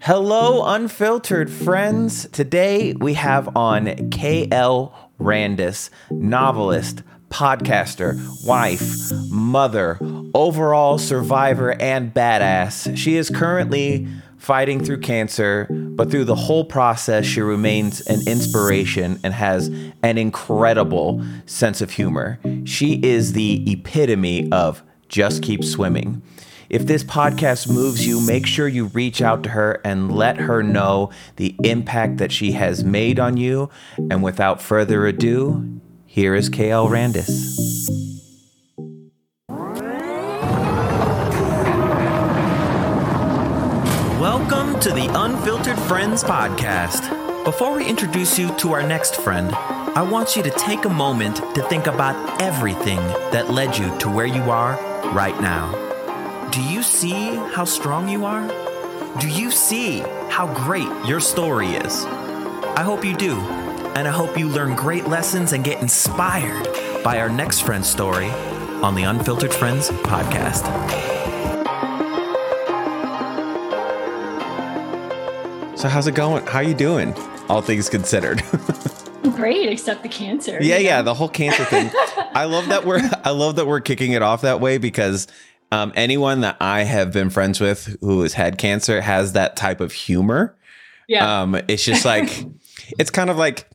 Hello, unfiltered friends. Today we have on KL Randis, novelist, podcaster, wife, mother, overall survivor, and badass. She is currently fighting through cancer, but through the whole process, she remains an inspiration and has an incredible sense of humor. She is the epitome of just keep swimming. If this podcast moves you, make sure you reach out to her and let her know the impact that she has made on you. And without further ado, here is KL Randis. Welcome to the Unfiltered Friends podcast. Before we introduce you to our next friend, I want you to take a moment to think about everything that led you to where you are right now. Do you see how strong you are? Do you see how great your story is? I hope you do. And I hope you learn great lessons and get inspired by our next friend's story on the Unfiltered Friends podcast. So how's it going? How you doing? All things considered. Great, except the cancer. Yeah, yeah, the whole cancer thing. I love that we're I love that we're kicking it off that way because um, anyone that I have been friends with who has had cancer has that type of humor. Yeah. Um, it's just like it's kind of like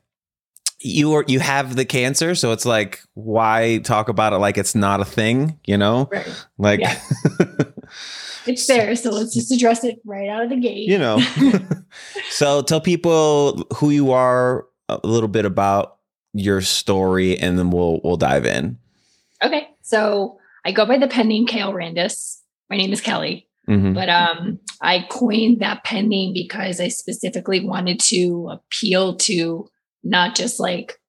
you are you have the cancer, so it's like why talk about it like it's not a thing, you know? Right. Like Yeah. It's there, so let's just address it right out of the gate. you know. so tell people who you are, a little bit about your story, and then we'll we'll dive in. okay, so I go by the pen name KL Randis. My name is Kelly, Mhm. but um, I coined that pen name because I specifically wanted to appeal to not just like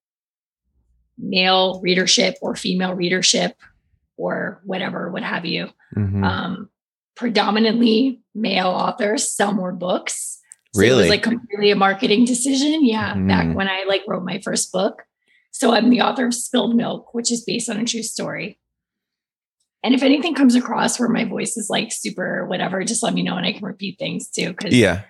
male readership or female readership or whatever, what have you. Mhm. um, predominantly male authors sell more books. So it Really? was like completely a marketing decision. Yeah. Mm. Back when I like wrote my first book. So I'm the author of Spilled Milk, which is based on a true story. And if anything comes across where my voice is like super whatever, just let me know and I can repeat things too. Cause yeah.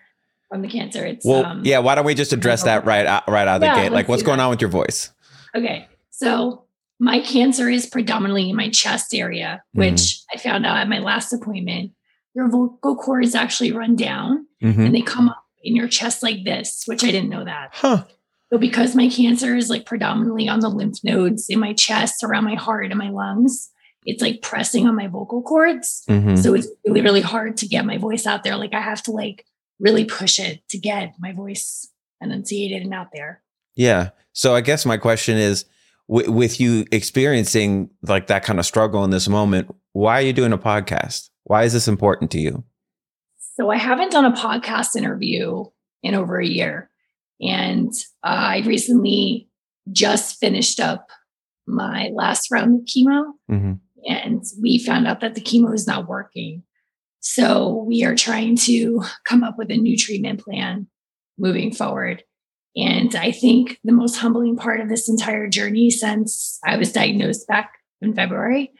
from the cancer, it's Well, um, yeah. Why don't we just address that right out, right out of the gate? Like, what's going that. on with your voice? Okay. So my cancer is predominantly in my chest area, which I found out at my last appointment. Your vocal cords actually run down Mhm. and they come up in your chest like this, which I didn't know that. Huh. So because my cancer is like predominantly on the lymph nodes in my chest, around my heart and my lungs, it's like pressing on my vocal cords. Mhm. So it's really, really hard to get my voice out there. Like I have to like really push it to get my voice enunciated and out there. Yeah. So I guess my question is, w- with you experiencing like that kind of struggle in this moment, why are you doing a podcast? Why is this important to you? So I haven't done a podcast interview in over a year. And uh, I recently just finished up my last round of chemo. Mhm. And we found out that the chemo is not working. So we are trying to come up with a new treatment plan moving forward. And I think the most humbling part of this entire journey since I was diagnosed back in February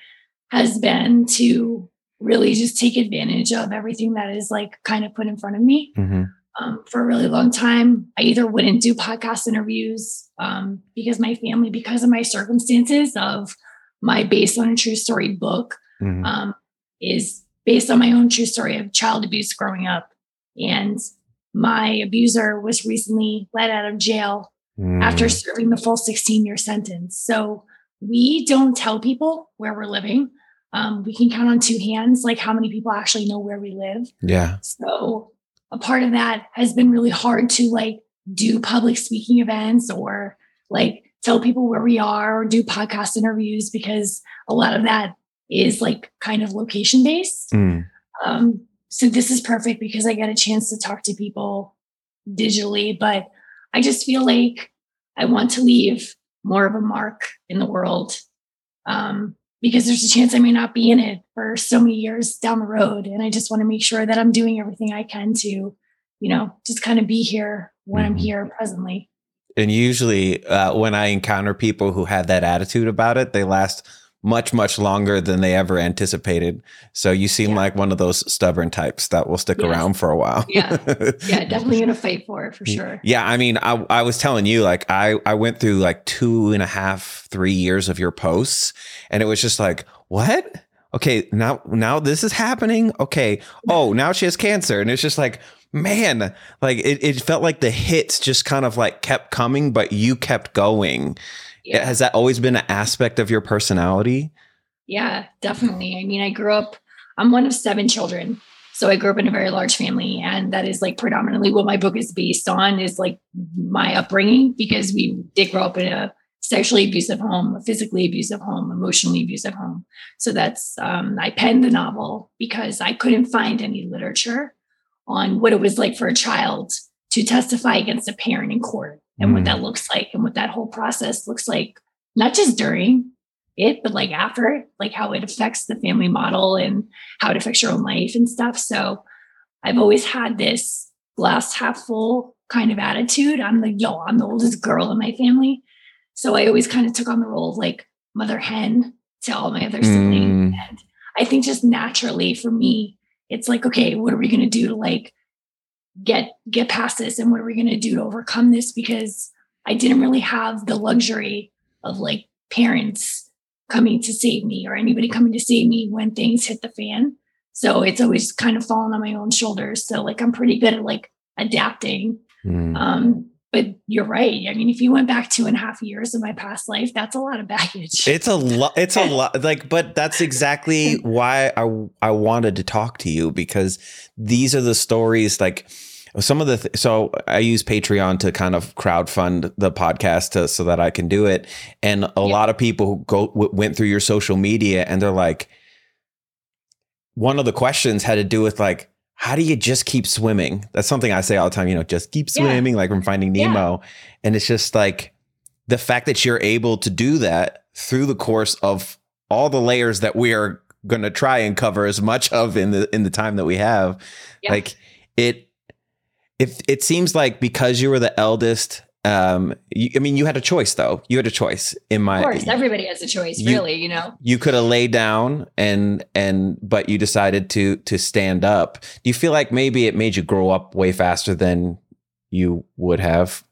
has been to really just take advantage of everything that is like kind of put in front of me Mhm. um, for a really long time. I either wouldn't do podcast interviews um, because my family, because of my circumstances of my based on a true story book, Mhm. um, is based on my own true story of child abuse growing up. And my abuser was recently let out of jail after Mm. serving the full 16 year sentence. So we don't tell people where we're living. Um, we can count on two hands, like how many people actually know where we live. Yeah. So a part of that has been really hard to like do public speaking events or like tell people where we are or do podcast interviews because a lot of that is like kind of location based. Mm. Um, so this is perfect because I get a chance to talk to people digitally, but I just feel like I want to leave more of a mark in the world um, because there's a chance I may not be in it for so many years down the road. And I just want to make sure that I'm doing everything I can to, you know, just kind of be here when I'm Mhm. here presently. And usually, uh, when I encounter people who have that attitude about it, they last much much longer than they ever anticipated. So you seem Yeah. like one of those stubborn types that will stick Yes. around for a while. Yeah. Yeah, definitely gonna fight for it for sure. Yeah, I mean, I, I was telling you, like, I, I went through like two and a half, three years of your posts, and it was just like, what? Okay, now now this is happening. Okay, oh, now she has cancer, and it's just like, man, like it, it felt like the hits just kind of like kept coming, but you kept going. Yeah. Has that always been an aspect of your personality? Yeah, definitely. I mean, I grew up, I'm one of seven children. So I grew up in a very large family. And that is like predominantly what my book is based on is like my upbringing because we did grow up in a sexually abusive home, a physically abusive home, emotionally abusive home. So that's, um, I penned the novel because I couldn't find any literature on what it was like for a child to testify against a parent in court and Mm. what that looks like and what that whole process looks like, not just during, it, but like after it, like how it affects the family model and how it affects your own life and stuff. So I've always had this glass half full kind of attitude. I'm the yo, I'm the oldest girl in my family. So I always kind of took on the role of like mother hen to all my other siblings. Mm. And I think just naturally for me, it's like, okay, what are we gonna do to like get get past this and what are we gonna do to overcome this? Because I didn't really have the luxury of like parents coming to save me or anybody coming to save me when things hit the fan. So it's always kind of fallen on my own shoulders. So like I'm pretty good at like adapting. Mm. Um, but you're right. I mean, if you went back two and a half years of my past life, that's a lot of baggage. It's a lot. It's a lot. Like, but that's exactly why I I wanted to talk to you because these are the stories. Like some of the th- so I use Patreon to kind of crowdfund the podcast to, so that I can do it. And a lot of people who go w- went through your social media and they're like, one of the questions had to do with like. How do you just keep swimming? That's something I say all the time, you know, just keep Yeah. swimming, like from Finding Yeah. Nemo. And it's just like the fact that you're able to do that through the course of all the layers that we are going to try and cover as much of in the in the time that we have Yeah. like it it it seems like because you were the eldest um you, i mean you had a choice though you had a choice in my of course, everybody has a choice, You- really, you know. you could have laid down and and but you decided to to stand up do you feel like maybe it made you grow up way faster than you would have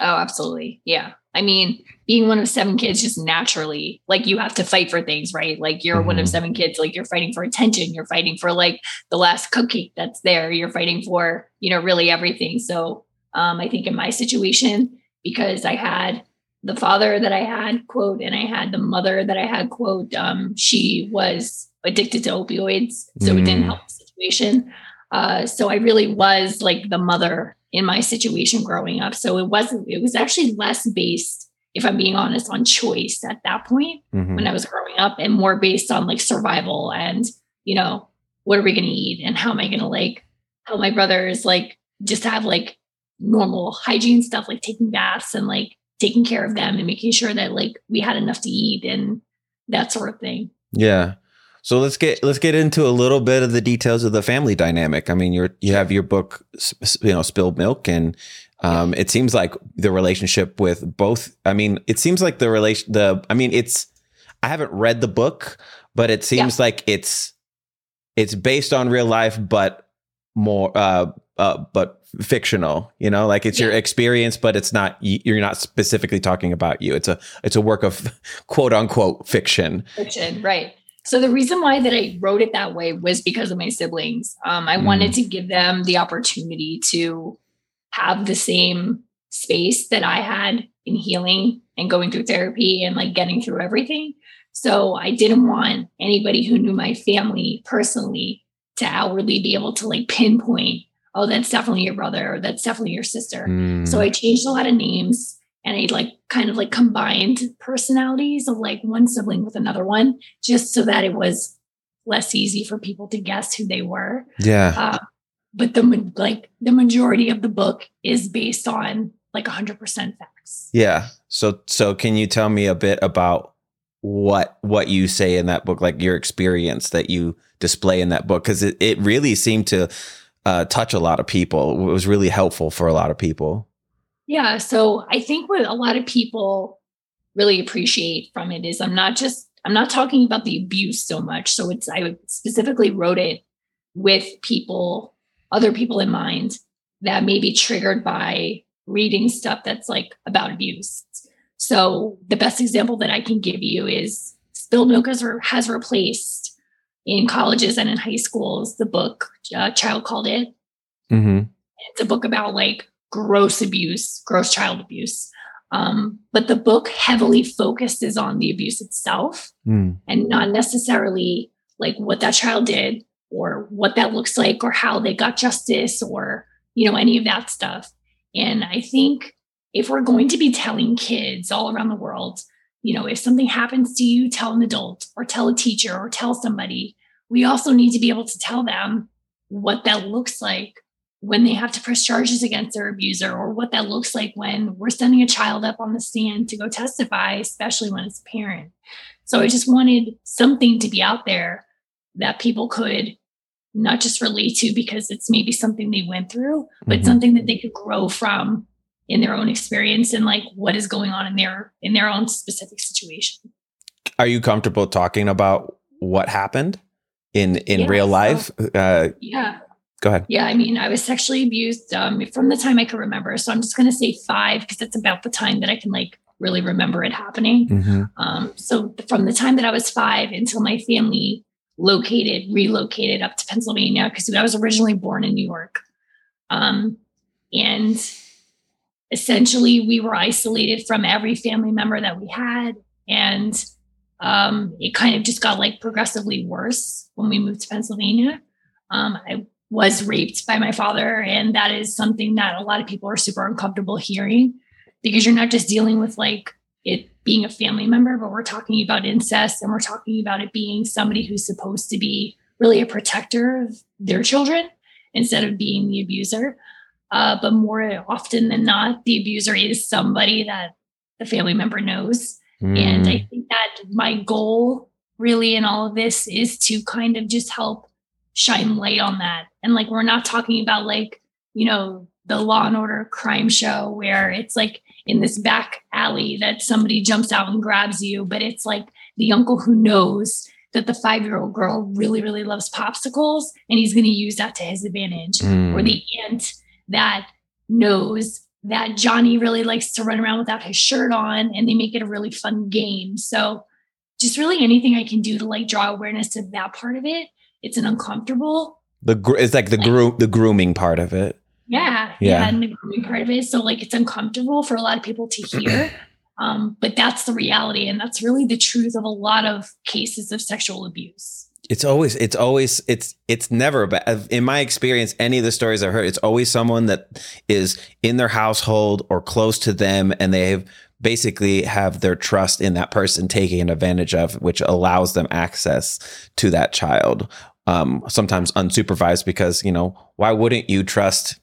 Oh, absolutely. Yeah. I mean, being one of seven kids just naturally, like you have to fight for things, right? Like you're one of Mhm. seven kids, like you're fighting for attention, you're fighting for like the last cookie that's there, you're fighting for, you know, really everything. So um, I think in my situation, because I had the father that I had, quote, and I had the mother that I had, quote, um, she was addicted to opioids. So it didn't Mm. help the situation. Uh, so I really was like the mother in my situation growing up. So it wasn't, it was actually less based, if I'm being honest, on choice at that point Mhm. when I was growing up and more based on like survival and, you know, what are we going to eat and how am I going to like help my brothers like just have like normal hygiene stuff, like taking baths and like taking care of them and making sure that like we had enough to eat and that sort of thing. Yeah. So let's get let's get into a little bit of the details of the family dynamic. I mean, you're you have your book, you know, spilled milk, and um, it seems like the relationship with both. I mean, it seems like the relation. The I mean, it's I haven't read the book, but it seems like it's it's based on real life, but more uh uh but fictional. You know, like it's your experience, but it's not. You're not specifically talking about you. It's a it's a work of quote unquote fiction. fiction, right? So the reason why that I wrote it that way was because of my siblings. Um, I Mm. wanted to give them the opportunity to have the same space that I had in healing and going through therapy and like getting through everything. So I didn't want anybody who knew my family personally to outwardly be able to like pinpoint, oh, that's definitely your brother or that's definitely your sister. Mm. So I changed a lot of names and I like kind of like combined personalities of like one sibling with another one, just so that it was less easy for people to guess who they were. yeah. Uh, but the like the majority of the book is based on like 100% facts. Yeah. So so can you tell me a bit about what what you say in that book, like your experience that you display in that book? Because it, it really seemed to uh, touch a lot of people. It was really helpful for a lot of people. Yeah. So I think what a lot of people really appreciate from it is I'm not just I'm not talking about the abuse so much. So it's, I specifically wrote it with people, other people in mind that may be triggered by reading stuff that's like about abuse. So the best example that I can give you is Spilled Milk has, has replaced in colleges and in high schools the book uh, Child Called It. Mm-hmm. It's a book about like gross abuse, gross child abuse. Um, but the book heavily focuses on the abuse itself mm. and not necessarily like what that child did or what that looks like or how they got justice or you know any of that stuff and i think if we're going to be telling kids all around the world you know if something happens to you tell an adult or tell a teacher or tell somebody we also need to be able to tell them what that looks like when they have to press charges against their abuser or what that looks like when we're sending a child up on the stand to go testify, especially when it's a parent. So I just wanted something to be out there that people could not just relate to because it's maybe something they went through, but mm-hmm. something that they could grow from in their own experience and like what is going on in their in their own specific situation. Are you comfortable talking about what happened in in yeah, real life? So, uh, yeah. Go ahead. Yeah, I mean, I was sexually abused um, from the time I can remember. So I'm just going to say five because it's about the time that I can like really remember it happening. Mm-hmm. Um, so from the time that I was five until my family located, relocated up to Pennsylvania because I was originally born in New York. Um, and essentially, we were isolated from every family member that we had. And um, it kind of just got like progressively worse when we moved to Pennsylvania. Um, I was raped by my father. And that is something that a lot of people are super uncomfortable hearing because you're not just dealing with like it being a family member, but we're talking about incest and we're talking about it being somebody who's supposed to be really a protector of their children instead of being the abuser. Uh, but more often than not, the abuser is somebody that the family member knows. Mm. And I think that my goal really in all of this is to kind of just help shine light on that. And like, we're not talking about like, you know, the law and order crime show where it's like in this back alley that somebody jumps out and grabs you, but it's like the uncle who knows that the five year old girl really, really loves popsicles and he's going to use that to his advantage. Mm. Or the aunt that knows that Johnny really likes to run around without his shirt on and they make it a really fun game. So, just really anything I can do to like draw awareness to that part of it it's an uncomfortable. The gr- it's like the groom the grooming part of it. Yeah, yeah, yeah, and the grooming part of it. So like it's uncomfortable for a lot of people to hear. Um, but that's the reality, and that's really the truth of a lot of cases of sexual abuse. It's always, it's always, it's, it's never bad. In my experience, any of the stories I've heard, it's always someone that is in their household or close to them, and they have basically have their trust in that person taking advantage of, which allows them access to that child um, sometimes unsupervised because you know why wouldn't you trust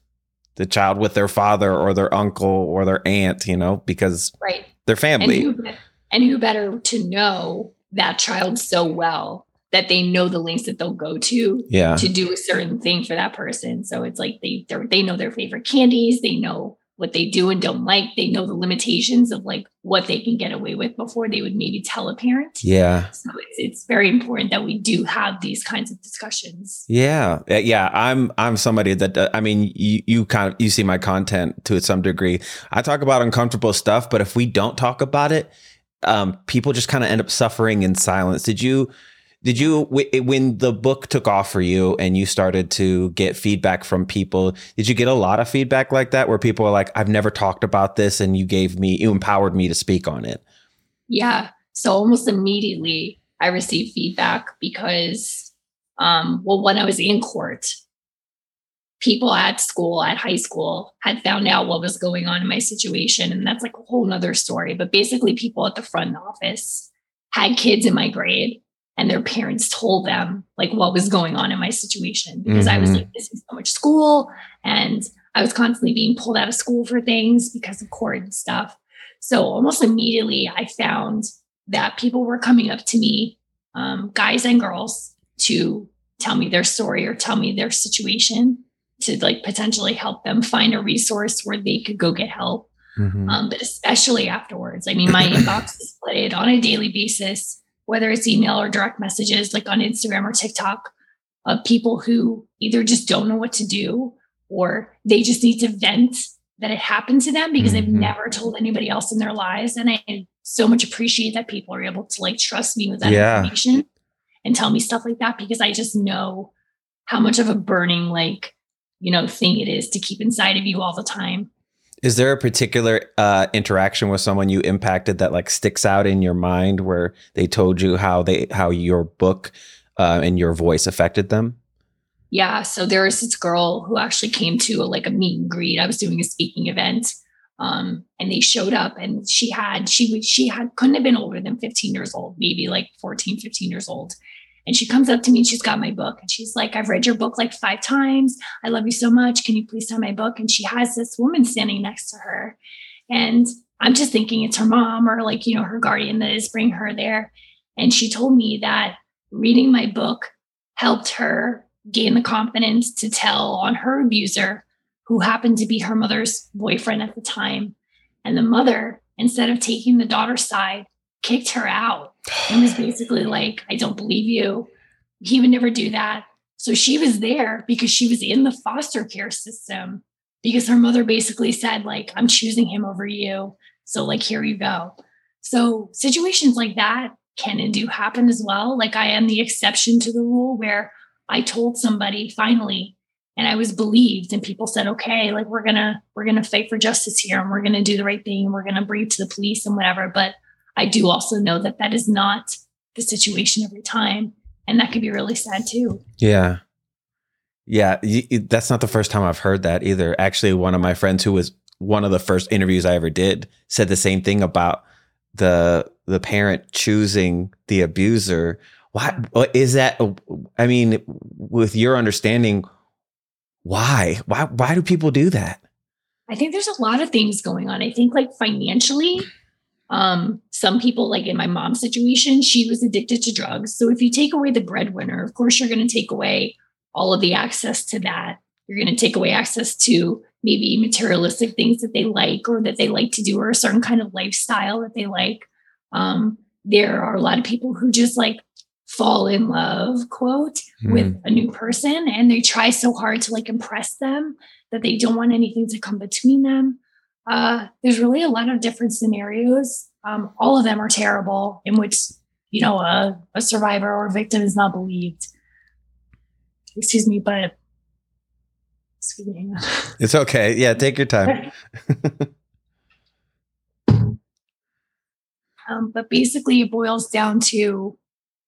the child with their father or their uncle or their aunt you know because right their family and who, and who better to know that child so well that they know the links that they'll go to yeah. to do a certain thing for that person so it's like they they know their favorite candies they know what they do and don't like. They know the limitations of like what they can get away with before they would maybe tell a parent. Yeah. So it's, it's very important that we do have these kinds of discussions. Yeah. Yeah. I'm, I'm somebody that, uh, I mean, you, you kind of, you see my content to some degree. I talk about uncomfortable stuff, but if we don't talk about it, um, people just kind of end up suffering in silence. Did you, did you when the book took off for you and you started to get feedback from people did you get a lot of feedback like that where people are like i've never talked about this and you gave me you empowered me to speak on it? Yeah. So almost immediately i received feedback because um well when i was in court people at school at high school had found out what was going on in my situation and that's like a whole nother story. But basically people at the front office had kids in my grade and their parents told them like what was going on in my situation because mm-hmm. I was mm-hmm. like missing so much school and I was constantly being pulled out of school for things because of court and stuff. So almost immediately I found that people were coming up to me, um, guys and girls, to tell me their story or tell me their situation to like potentially help them find a resource where they could go get help. Mm-hmm. Um, but especially afterwards, I mean, my inbox is flooded on a daily basis whether it's email or direct messages, like on Instagram or TikTok, of people who either just don't know what to do or they just need to vent that it happened to them because mm-hmm. they've never told anybody else in their lives. And I so much appreciate that people are able to like trust me with that yeah. information and tell me stuff like that because I just know how much of a burning like you know thing it is to keep inside of you all the time. Is there a particular uh, interaction with someone you impacted that like sticks out in your mind where they told you how they how your book uh, and your voice affected them? Yeah, so there was this girl who actually came to like a meet and greet. I was doing a speaking event, um, and they showed up, and she had she was she had couldn't have been older than 15 years old, maybe like 14, 15 years old, and she comes up to me and she's got my book and she's like, I've read your book like five times. I love you so much. Can you please sign my book? And she has this woman standing next to her. And I'm just thinking it's her mom or like, you know, her guardian that is bringing her there. And she told me that reading my book helped her gain the confidence to tell on her abuser, who happened to be her mother's boyfriend at the time. And the mother, instead of taking the daughter's side, kicked her out and was basically like, I don't believe you. He would never do that. So she was there because she was in the foster care system because her mother basically said, like, I'm choosing him over you. So, like, here you go. So, situations like that can and do happen as well. Like, I am the exception to the rule where I told somebody finally, and I was believed, and people said, okay, like, we're gonna, we're gonna fight for justice here and we're gonna do the right thing and we're gonna brief to the police and whatever. But I do also know that that is not the situation every time. And that can be really sad too. Yeah. Yeah. that's not the first time I've heard that either. Actually, one of my friends who was one of the first interviews I ever did said the same thing about the the parent choosing the abuser. Why is that? I mean, with your understanding, why? Why why do people do that? I think there's a lot of things going on. I think like financially, um, some people, like in my mom's situation, she was addicted to drugs. So if you take away the breadwinner, of course, you're going to take away all of the access to that. You're going to take away access to maybe materialistic things that they like or that they like to do or a certain kind of lifestyle that they like. Um, there are a lot of people who just like fall in love, quote, mm. with a new person and they try so hard to like impress them that they don't want anything to come between them. Uh, there's really a lot of different scenarios. Um, all of them are terrible, in which you know a, a survivor or a victim is not believed. Excuse me, but excuse me. It's okay. Yeah, take your time. um, but basically, it boils down to,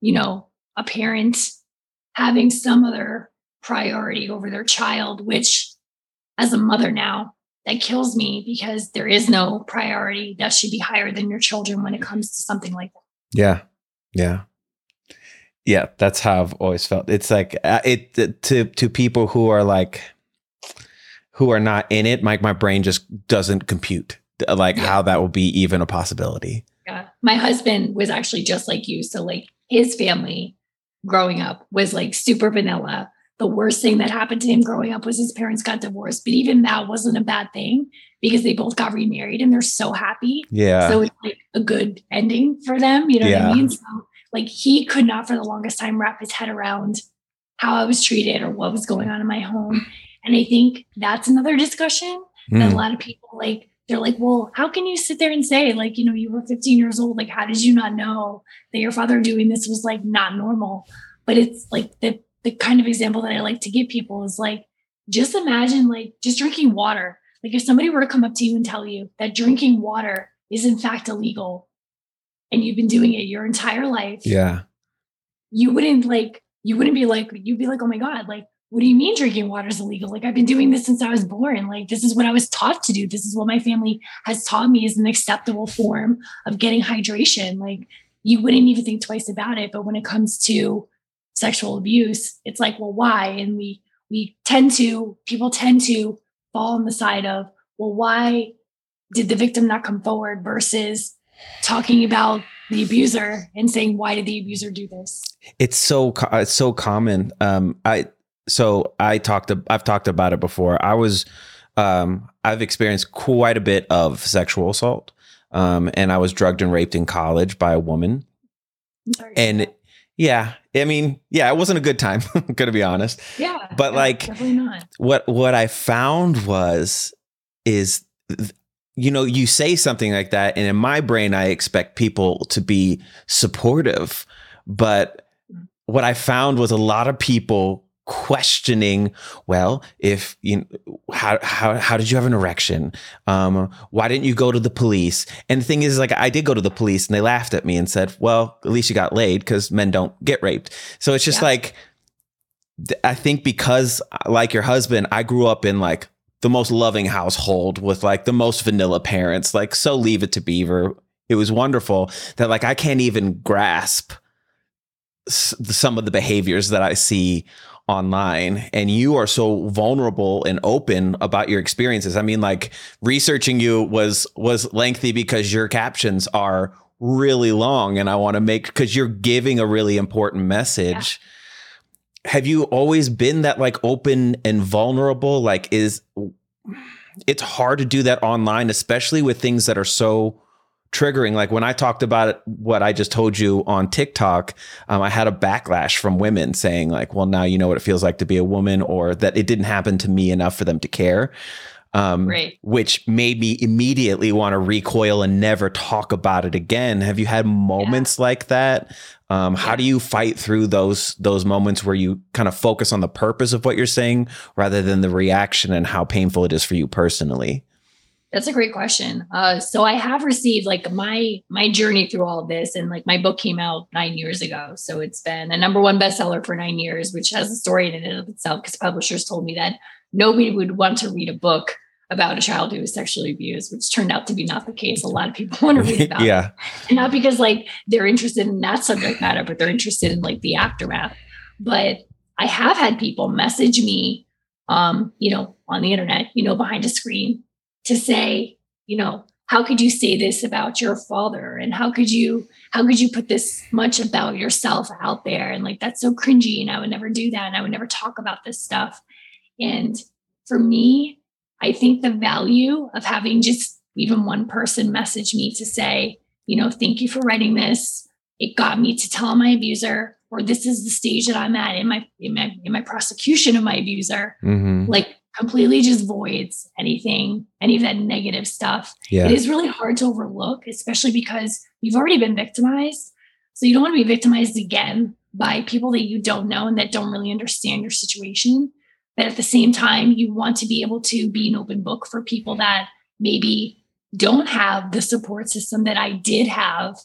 you know, a parent having some other priority over their child, which, as a mother now, that kills me because there is no priority that should be higher than your children when it comes to something like that. Yeah. Yeah. Yeah, that's how I've always felt. It's like uh, it to to people who are like who are not in it, like my brain just doesn't compute like yeah. how that will be even a possibility. Yeah. My husband was actually just like you. So like his family growing up was like super vanilla the worst thing that happened to him growing up was his parents got divorced. But even that wasn't a bad thing because they both got remarried and they're so happy. Yeah. So it's like a good ending for them. You know yeah. what I mean? So like he could not for the longest time wrap his head around how I was treated or what was going on in my home. And I think that's another discussion mm. that a lot of people like they're like, well, how can you sit there and say, like, you know, you were 15 years old? Like, how did you not know that your father doing this was like not normal? But it's like the the kind of example that I like to give people is like, just imagine like just drinking water. Like if somebody were to come up to you and tell you that drinking water is in fact illegal and you've been doing it your entire life. Yeah. You wouldn't like, you wouldn't be like, you'd be like, oh my God, like, what do you mean drinking water is illegal? Like I've been doing this since I was born. Like this is what I was taught to do. This is what my family has taught me is an acceptable form of getting hydration. Like you wouldn't even think twice about it. But when it comes to sexual abuse, it's like, well, why? And we we tend to people tend to fall on the side of, well, why did the victim not come forward versus talking about the abuser and saying why did the abuser do this? It's so it's so common. Um i so i talked i've talked about it before. I was um i've experienced quite a bit of sexual assault. Um and i was drugged and raped in college by a woman. And yeah, I mean, yeah, it wasn't a good time, gonna be honest. Yeah. But yeah, like not. what what I found was is you know, you say something like that and in my brain I expect people to be supportive, but Mm. what I found was a lot of people questioning well if you know, how how how did you have an erection? Um why didn't you go to the police? And the thing is like i did go to the police and they laughed at me and said well at least you got laid because men don't get raped. So it's just Yeah. like i think because like your husband i grew up in like the most loving household with like the most vanilla parents like so leave it to beaver. It was wonderful that like i can't even grasp s- some of the behaviors that i see online and you are so vulnerable and open about your experiences. I mean like researching you was was lengthy because your captions are really long and i want to make because you're giving a really important message. Have you always been that like open and vulnerable? Like is it's hard to do that online especially with things that are so triggering. Like when i talked about it, what i just told you on tiktok um, i had a backlash from women saying like well now you know what it feels like to be a woman or that it didn't happen to me enough for them to care um, Right. which made me immediately want to recoil and never talk about it again. Have you had moments like that? Um, how do you fight through those those moments where you kind of focus on the purpose of what you're saying rather than the reaction and how painful it is for you personally That's a great question. Uh, so I have received like my my journey through all of this, and like my book came out nine years ago. So it's been a number one bestseller for nine years, which has a story in and of itself. Because publishers told me that nobody would want to read a book about a child who was sexually abused, which turned out to be not the case. A lot of people want to read about it. yeah and not because like they're interested in that subject matter, but they're interested in like the aftermath. But I have had people message me, um, you know, on the internet, you know, behind a screen to say, you know, how could you say this about your father? And how could you, how could you put this much about yourself out there? And like, that's so cringy. And I would never do that. And I would never talk about this stuff. And for me, I think the value of having just even one person message me to say, you know, thank you for writing this. It got me to tell my abuser, or this is the stage that I'm at in my in my in my prosecution of my abuser. mm-hmm. Like completely just voids anything, any of that negative stuff. yeah It is really hard to overlook, especially because you've already been victimized. So you don't want to be victimized again by people that you don't know and that don't really understand your situation. But at the same time, you want to be able to be an open book for people that maybe don't have the support system that I did have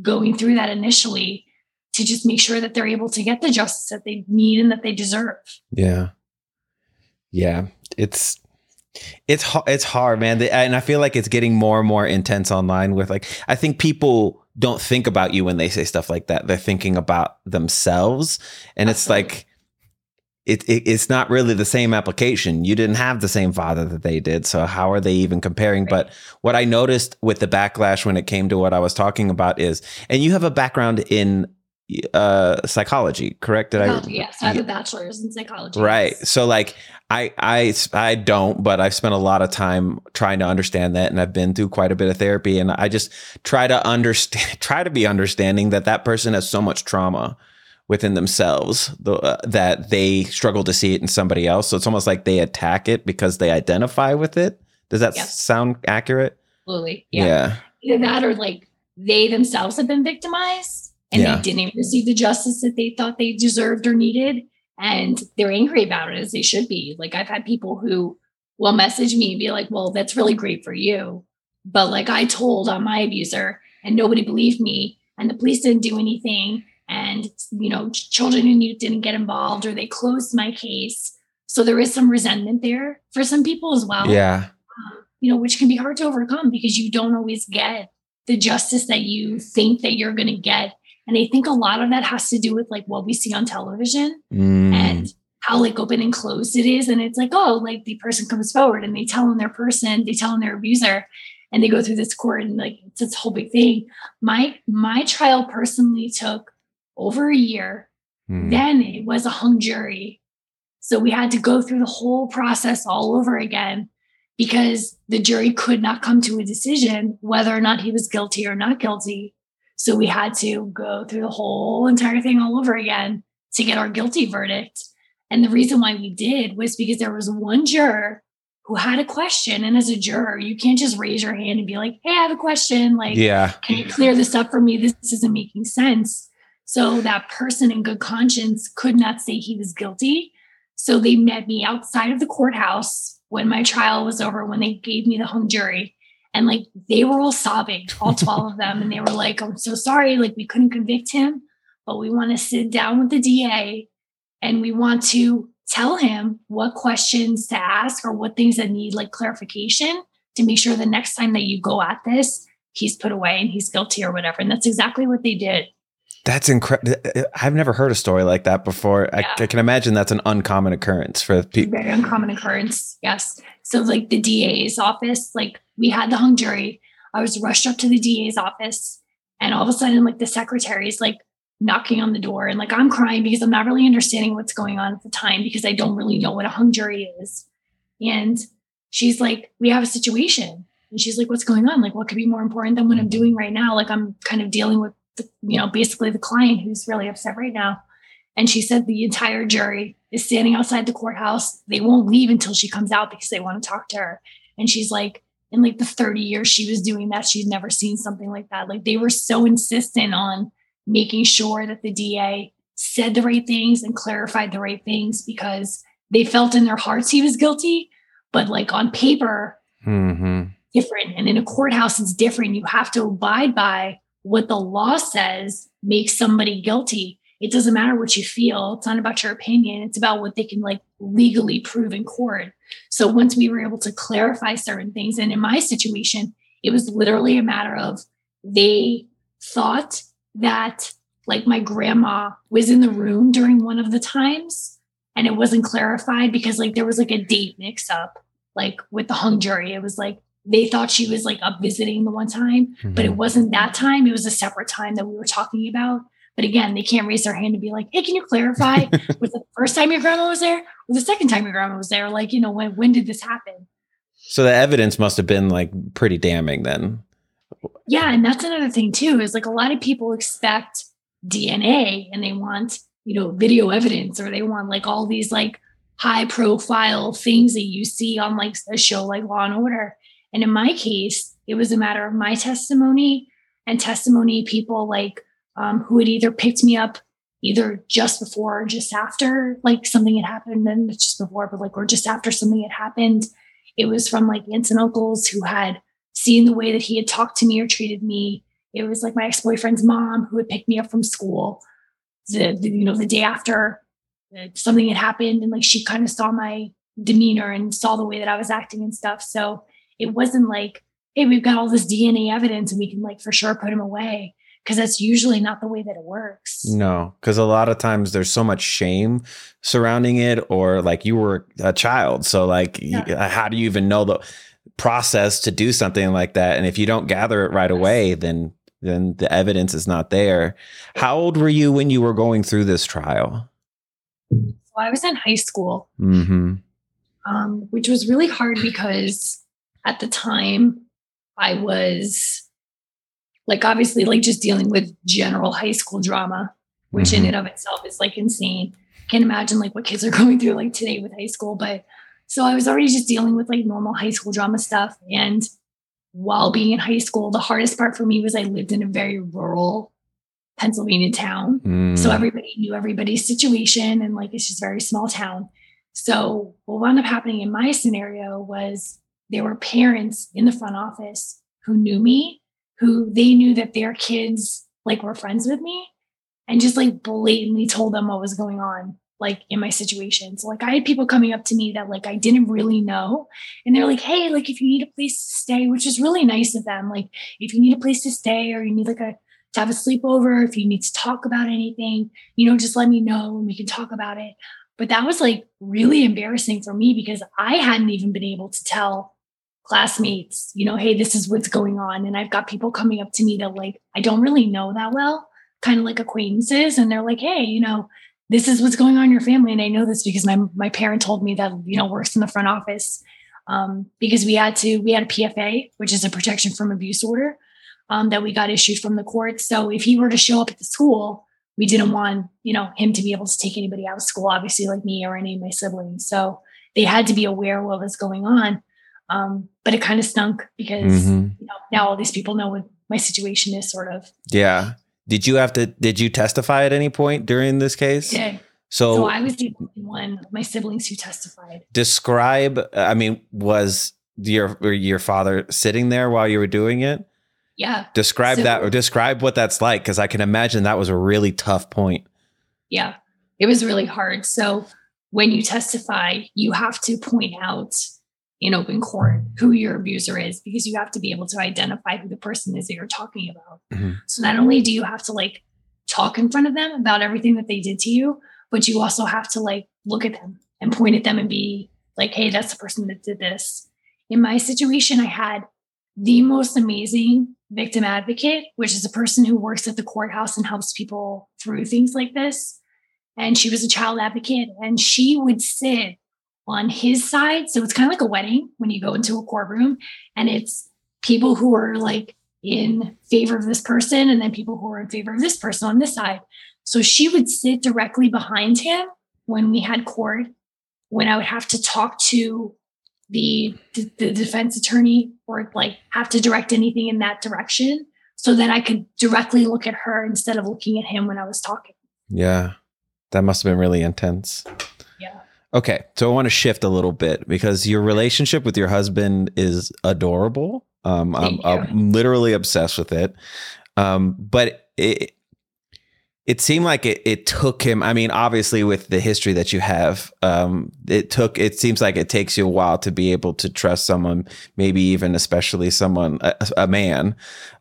going through that initially to just make sure that they're able to get the justice that they need and that they deserve. Yeah. Yeah. It's it's it's hard, man. And I feel like it's getting more and more intense online with like I think people don't think about you when they say stuff like that. They're thinking about themselves and it's uh-huh. like it, it it's not really the same application. You didn't have the same father that they did, so how are they even comparing? Right. But what I noticed with the backlash when it came to what I was talking about is, and you have a background in uh psychology, correct? Did Psychology, yes, I have a bachelor's in psychology. Right. So like I I I don't, but I've spent a lot of time trying to understand that and I've been through quite a bit of therapy and I just try to understand try to be understanding that that person has so much trauma within themselves the, uh, that they struggle to see it in somebody else. So it's almost like they attack it because they identify with it. Does that Yes. sound accurate? Absolutely. Yeah. Yeah. Either that or like they themselves have been victimized and Yeah. they didn't even receive the justice that they thought they deserved or needed. And they're angry about it as they should be. Like I've had people who will message me and be like, well, that's really great for you. But like I told on my abuser and nobody believed me and the police didn't do anything. And, you know, children and youth didn't get involved or they closed my case. So there is some resentment there for some people as well Yeah. Um, you know, which can be hard to overcome because you don't always get the justice that you think that you're going to get. And I think a lot of that has to do with like what we see on television Mm. and how like open and closed it is. And it's like, oh, like the person comes forward and they tell them their person, they tell them their abuser, and they go through this court and like it's this whole big thing. My my trial personally took over a year Mm. then it was a hung jury. So we had to go through the whole process all over again because the jury could not come to a decision whether or not he was guilty or not guilty. So we had to go through the whole entire thing all over again to get our guilty verdict. And the reason why we did was because there was one juror who had a question. And as a juror, you can't just raise your hand and be like, hey, I have a question. Like, yeah. can you clear this up for me? This isn't making sense. So that person in good conscience could not say he was guilty. So they met me outside of the courthouse when my trial was over, when they gave me the hung jury. And like they were all sobbing, all 12 of them. And they were like, I'm so sorry. Like we couldn't convict him, but we want to sit down with the DA and we want to tell him what questions to ask or what things that need like clarification to make sure the next time that you go at this, he's put away and he's guilty or whatever. And that's exactly what they did. That's incredible. Uh, uh, I've never heard a story like that before. Yeah. I, I, can imagine that's an uncommon occurrence for people. Very uncommon occurrence. Yes. So, like the DA's office, like we had the hung jury. I was rushed up to the DA's office, and all of a sudden, like the secretary's like knocking on the door, and like I'm crying because I'm not really understanding what's going on at the time because I don't really know what a hung jury is. And she's like, "We have a situation." And she's like, "What's going on? Like, what could be more important than what I'm mm-hmm. doing right now? Like, I'm kind of dealing with the, you know, basically the client who's really upset right now. And she said the entire jury is standing outside the courthouse. They won't leave until she comes out because they want to talk to her. And she's like, in like the 30 years she was doing that, she'd never seen something like that. Like they were so insistent on making sure that the DA said the right things and clarified the right things because they felt in their hearts he was guilty. But like on paper, mm-hmm. different. And in a courthouse, it's different. You have to abide by what the law says makes somebody guilty. It doesn't matter what you feel. It's not about your opinion. It's about what they can like legally prove in court. So once we were able to clarify certain things, and in my situation, it was literally a matter of they thought that like my grandma was in the room during one of the times and it wasn't clarified because like there was like a date mix up like with the hung jury. It was like they thought she was like up visiting the one time, mm-hmm. but it mm-hmm. wasn't that time. It was a separate time that we were talking about. But again, they can't raise their hand and be like, "Hey, can you clarify? was the first time your grandma was there, or the second time your grandma was there? Like, you know, when when did this happen?" So the evidence must have been like pretty damning then. Yeah, and that's another thing too. Is like a lot of people expect DNA and they want you know video evidence or they want like all these like high profile things that you see on like a show like Law and Order. And in my case, it was a matter of my testimony and testimony people like um, who had either picked me up either just before or just after like something had happened and just before but like or just after something had happened. It was from like aunts and uncles who had seen the way that he had talked to me or treated me. It was like my ex-boyfriend's mom who had picked me up from school the, the you know the day after something had happened and like she kind of saw my demeanor and saw the way that i was acting and stuff. So it wasn't like, hey, we've got all this DNA evidence and we can like for sure put him away. Cause that's usually not the way that it works. No, because a lot of times there's so much shame surrounding it, or like you were a child. So, like, yeah. you, how do you even know the process to do something like that? And if you don't gather it right away, then then the evidence is not there. How old were you when you were going through this trial? So I was in high school, mm-hmm. um, which was really hard because at the time I was like obviously like just dealing with general high school drama, which mm-hmm. in and of itself is like insane. Can't imagine like what kids are going through like today with high school. But so I was already just dealing with like normal high school drama stuff. And while being in high school, the hardest part for me was I lived in a very rural Pennsylvania town. Mm. So everybody knew everybody's situation and like it's just very small town. So what wound up happening in my scenario was there were parents in the front office who knew me, who they knew that their kids like were friends with me and just like blatantly told them what was going on like in my situation. So like I had people coming up to me that like I didn't really know. And they're like, hey, like if you need a place to stay, which is really nice of them. Like if you need a place to stay or you need like a to have a sleepover, if you need to talk about anything, you know, just let me know and we can talk about it. But that was like really embarrassing for me because I hadn't even been able to tell classmates, you know, hey, this is what's going on. And I've got people coming up to me that like I don't really know that well, kind of like acquaintances. And they're like, hey, you know, this is what's going on in your family. And I know this because my my parent told me that, you know, works in the front office. Um, because we had to, we had a PFA, which is a protection from abuse order. um, that we got issued from the court. So if he were to show up at the school, we didn't want, you know, him to be able to take anybody out of school, obviously like me or any of my siblings. So they had to be aware of what was going on. Um, but it kind of stunk because mm-hmm. you know, now all these people know what my situation is sort of. Yeah. Did you have to, did you testify at any point during this case? Yeah. So, so I was the only one of my siblings who testified. Describe, I mean, was your, your father sitting there while you were doing it? Yeah. Describe so, that or describe what that's like because I can imagine that was a really tough point. Yeah. It was really hard. So when you testify, you have to point out in open court who your abuser is because you have to be able to identify who the person is that you're talking about. Mm-hmm. So not only do you have to like talk in front of them about everything that they did to you, but you also have to like look at them and point at them and be like, hey, that's the person that did this. In my situation, I had the most amazing victim advocate, which is a person who works at the courthouse and helps people through things like this. And she was a child advocate and she would sit on his side. So it's kind of like a wedding when you go into a courtroom and it's people who are like in favor of this person and then people who are in favor of this person on this side. So she would sit directly behind him when we had court, when I would have to talk to the, the defense attorney or like have to direct anything in that direction so that I could directly look at her instead of looking at him when I was talking. Yeah. That must have been really intense. Okay. So I want to shift a little bit because your relationship with your husband is adorable. Um, I'm, I'm, literally obsessed with it. Um, but it, it seemed like it, it took him. I mean, obviously, with the history that you have, um, it took. It seems like it takes you a while to be able to trust someone, maybe even especially someone, a, a man.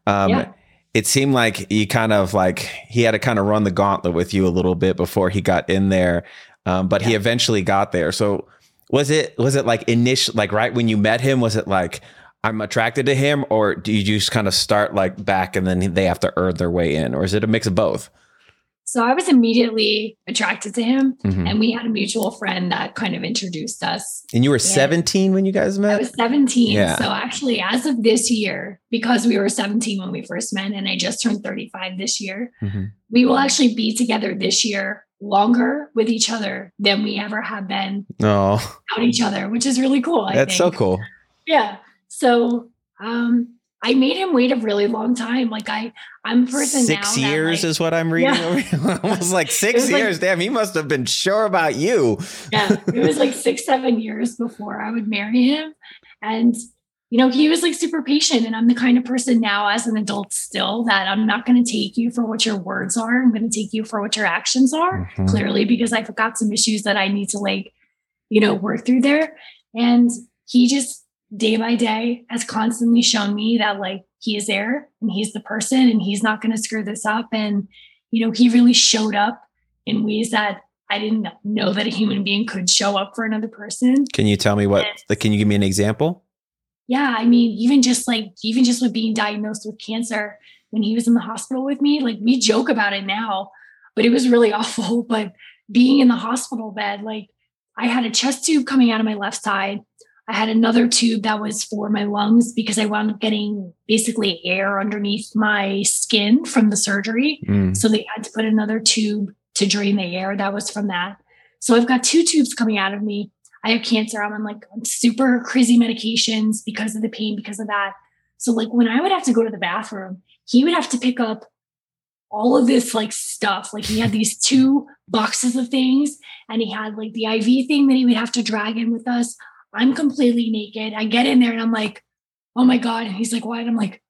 Um, yeah. It seemed like he kind of like he had to kind of run the gauntlet with you a little bit before he got in there, um, but yeah. he eventually got there. So was it was it like initial like right when you met him? Was it like I'm attracted to him, or do you just kind of start like back and then they have to earn their way in, or is it a mix of both? So I was immediately attracted to him, mm-hmm. and we had a mutual friend that kind of introduced us. And you were 17 when you guys met? I was 17. Yeah. So actually, as of this year, because we were 17 when we first met, and I just turned 35 this year, mm-hmm. we will actually be together this year longer with each other than we ever have been oh. out each other, which is really cool. I That's think. so cool. Yeah. So um I made him wait a really long time. Like I, I'm a person six years like, is what I'm reading. Yeah. Was like six years. Like, Damn, he must have been sure about you. yeah, it was like six, seven years before I would marry him, and you know he was like super patient. And I'm the kind of person now, as an adult, still that I'm not going to take you for what your words are. I'm going to take you for what your actions are. Mm-hmm. Clearly, because I've got some issues that I need to like, you know, work through there. And he just day by day has constantly shown me that like he is there and he's the person and he's not going to screw this up and you know he really showed up in ways that i didn't know that a human being could show up for another person can you tell me what and, can you give me an example yeah i mean even just like even just with being diagnosed with cancer when he was in the hospital with me like we joke about it now but it was really awful but being in the hospital bed like i had a chest tube coming out of my left side I had another tube that was for my lungs because I wound up getting basically air underneath my skin from the surgery. Mm. So they had to put another tube to drain the air that was from that. So I've got two tubes coming out of me. I have cancer. I'm on like super crazy medications because of the pain, because of that. So like when I would have to go to the bathroom, he would have to pick up all of this like stuff. Like he had these two boxes of things and he had like the IV thing that he would have to drag in with us. I'm completely naked. I get in there and I'm like, oh my God. And he's like, what? I'm like,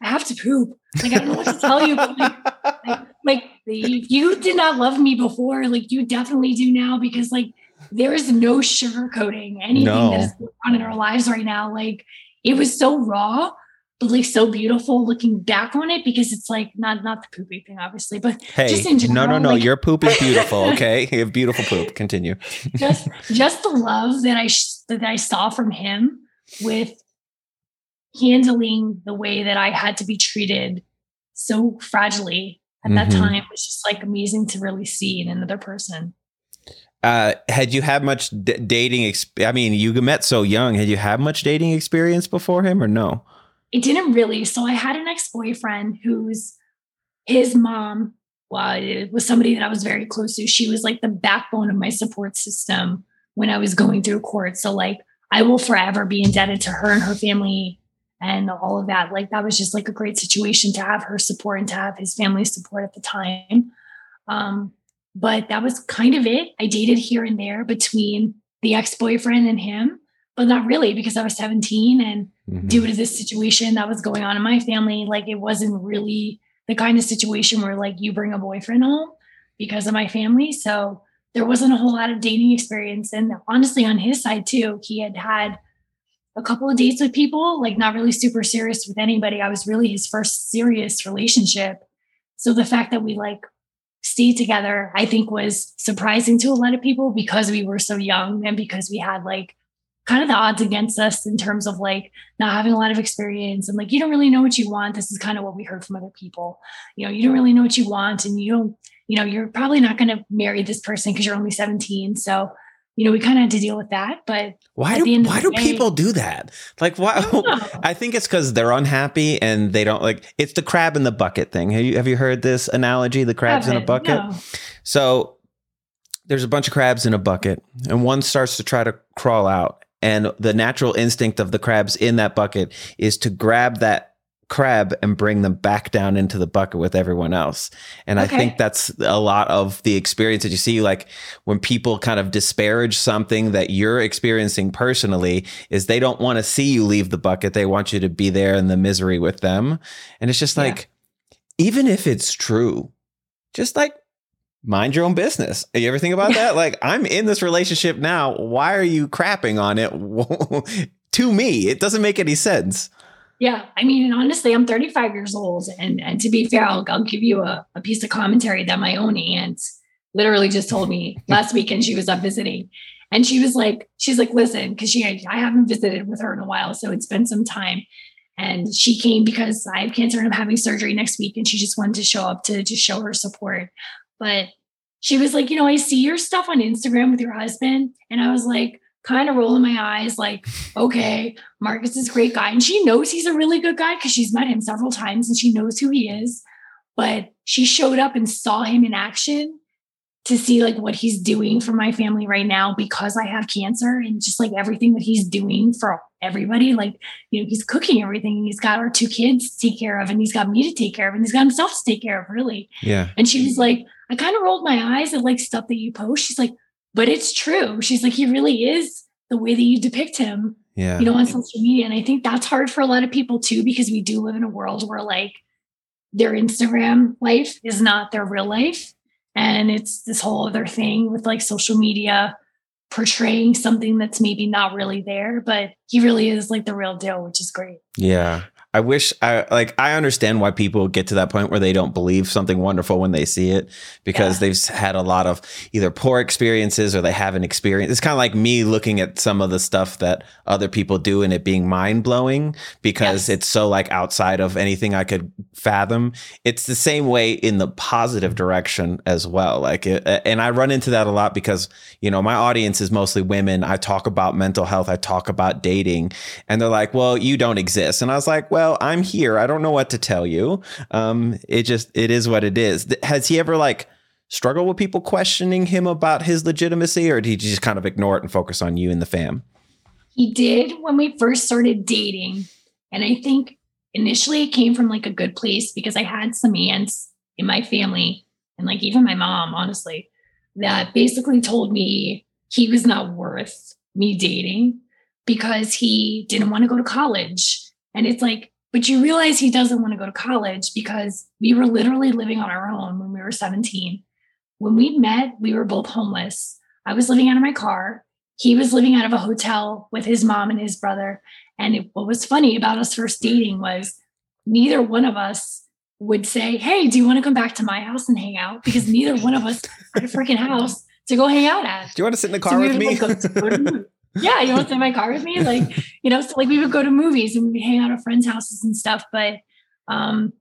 I have to poop. Like, I don't know what to tell you, but like, like, like you did not love me before. Like, you definitely do now because, like, there is no sugarcoating anything no. that is going on in our lives right now. Like, it was so raw but like so beautiful looking back on it because it's like not not the poopy thing obviously but hey just in general, no no no like, your poop is beautiful okay you have beautiful poop continue just just the love that i that i saw from him with handling the way that i had to be treated so fragilely at that mm-hmm. time was just like amazing to really see in another person uh, had you had much d- dating? Exp- I mean, you met so young. Had you had much dating experience before him, or no? it didn't really. So I had an ex boyfriend whose his mom well, it was somebody that I was very close to. She was like the backbone of my support system when I was going through court. So like I will forever be indebted to her and her family and all of that. Like that was just like a great situation to have her support and to have his family support at the time. Um, but that was kind of it. I dated here and there between the ex-boyfriend and him, but not really because I was 17 and mm-hmm. due to this situation that was going on in my family, like it wasn't really the kind of situation where like you bring a boyfriend home because of my family. So there wasn't a whole lot of dating experience. And honestly, on his side too, he had had a couple of dates with people, like not really super serious with anybody. I was really his first serious relationship. So the fact that we like together, I think was surprising to a lot of people because we were so young and because we had like kind of the odds against us in terms of like not having a lot of experience and like you don't really know what you want. This is kind of what we heard from other people. You know you don't really know what you want and you don't you know you're probably not going to marry this person because you're only 17 so you know we kind of had to deal with that but why do why do day, people do that? Like why I, I think it's because they're unhappy and they don't like it's the crab in the bucket thing. Have you have you heard this analogy the crabs in a bucket no. so there's a bunch of crabs in a bucket and one starts to try to crawl out and the natural instinct of the crabs in that bucket is to grab that crab and bring them back down into the bucket with everyone else. And okay. I think that's a lot of the experience that you see like when people kind of disparage something that you're experiencing personally is they don't want to see you leave the bucket. They want you to be there in the misery with them. And it's just like yeah. even if it's true, just like mind your own business. You ever think about that? Like, I'm in this relationship now. Why are you crapping on it? to me, it doesn't make any sense. Yeah. I mean, and honestly, I'm 35 years old. And, and to be fair, I'll, I'll give you a, a piece of commentary that my own aunt literally just told me last weekend she was up visiting. And she was like, she's like, listen, because she I haven't visited with her in a while. So it's been some time. And she came because I have cancer and I'm having surgery next week. And she just wanted to show up to just show her support. But she was like, you know, I see your stuff on Instagram with your husband. And I was like, kind of rolling my eyes, like, okay, Marcus is a great guy. And she knows he's a really good guy because she's met him several times and she knows who he is. But she showed up and saw him in action to see like what he's doing for my family right now because I have cancer and just like everything that he's doing for everybody. Like, you know, he's cooking everything. He's got our two kids to take care of and he's got me to take care of and he's got himself to take care of, really. Yeah. And she was like, I kind of rolled my eyes at like stuff that you post. She's like, but it's true. She's like, he really is the way that you depict him. Yeah. You know, on social media. And I think that's hard for a lot of people too, because we do live in a world where like their Instagram life is not their real life and it's this whole other thing with like social media portraying something that's maybe not really there, but he really is like the real deal, which is great. Yeah. I wish I like I understand why people get to that point where they don't believe something wonderful when they see it because yeah. they've had a lot of either poor experiences or they haven't experienced. It's kind of like me looking at some of the stuff that other people do and it being mind blowing because yes. it's so like outside of anything I could fathom. It's the same way in the positive direction as well. Like it, and I run into that a lot because, you know, my audience is mostly women. I talk about mental health, I talk about dating, and they're like, "Well, you don't exist." And I was like, "Well, I'm here. I don't know what to tell you. Um, it just it is what it is. Has he ever like struggled with people questioning him about his legitimacy, or did he just kind of ignore it and focus on you and the fam? He did when we first started dating, and I think initially it came from like a good place because I had some aunts in my family and like even my mom, honestly, that basically told me he was not worth me dating because he didn't want to go to college. And it's like but you realize he doesn't want to go to college because we were literally living on our own when we were 17. When we met, we were both homeless. I was living out of my car. He was living out of a hotel with his mom and his brother. And it, what was funny about us first dating was neither one of us would say, Hey, do you want to come back to my house and hang out? Because neither one of us had a freaking house to go hang out at. Do you want to sit in the car so with me? Yeah, you want to sit in my car with me? Like, you know, so like we would go to movies and we'd hang out at friends' houses and stuff. But um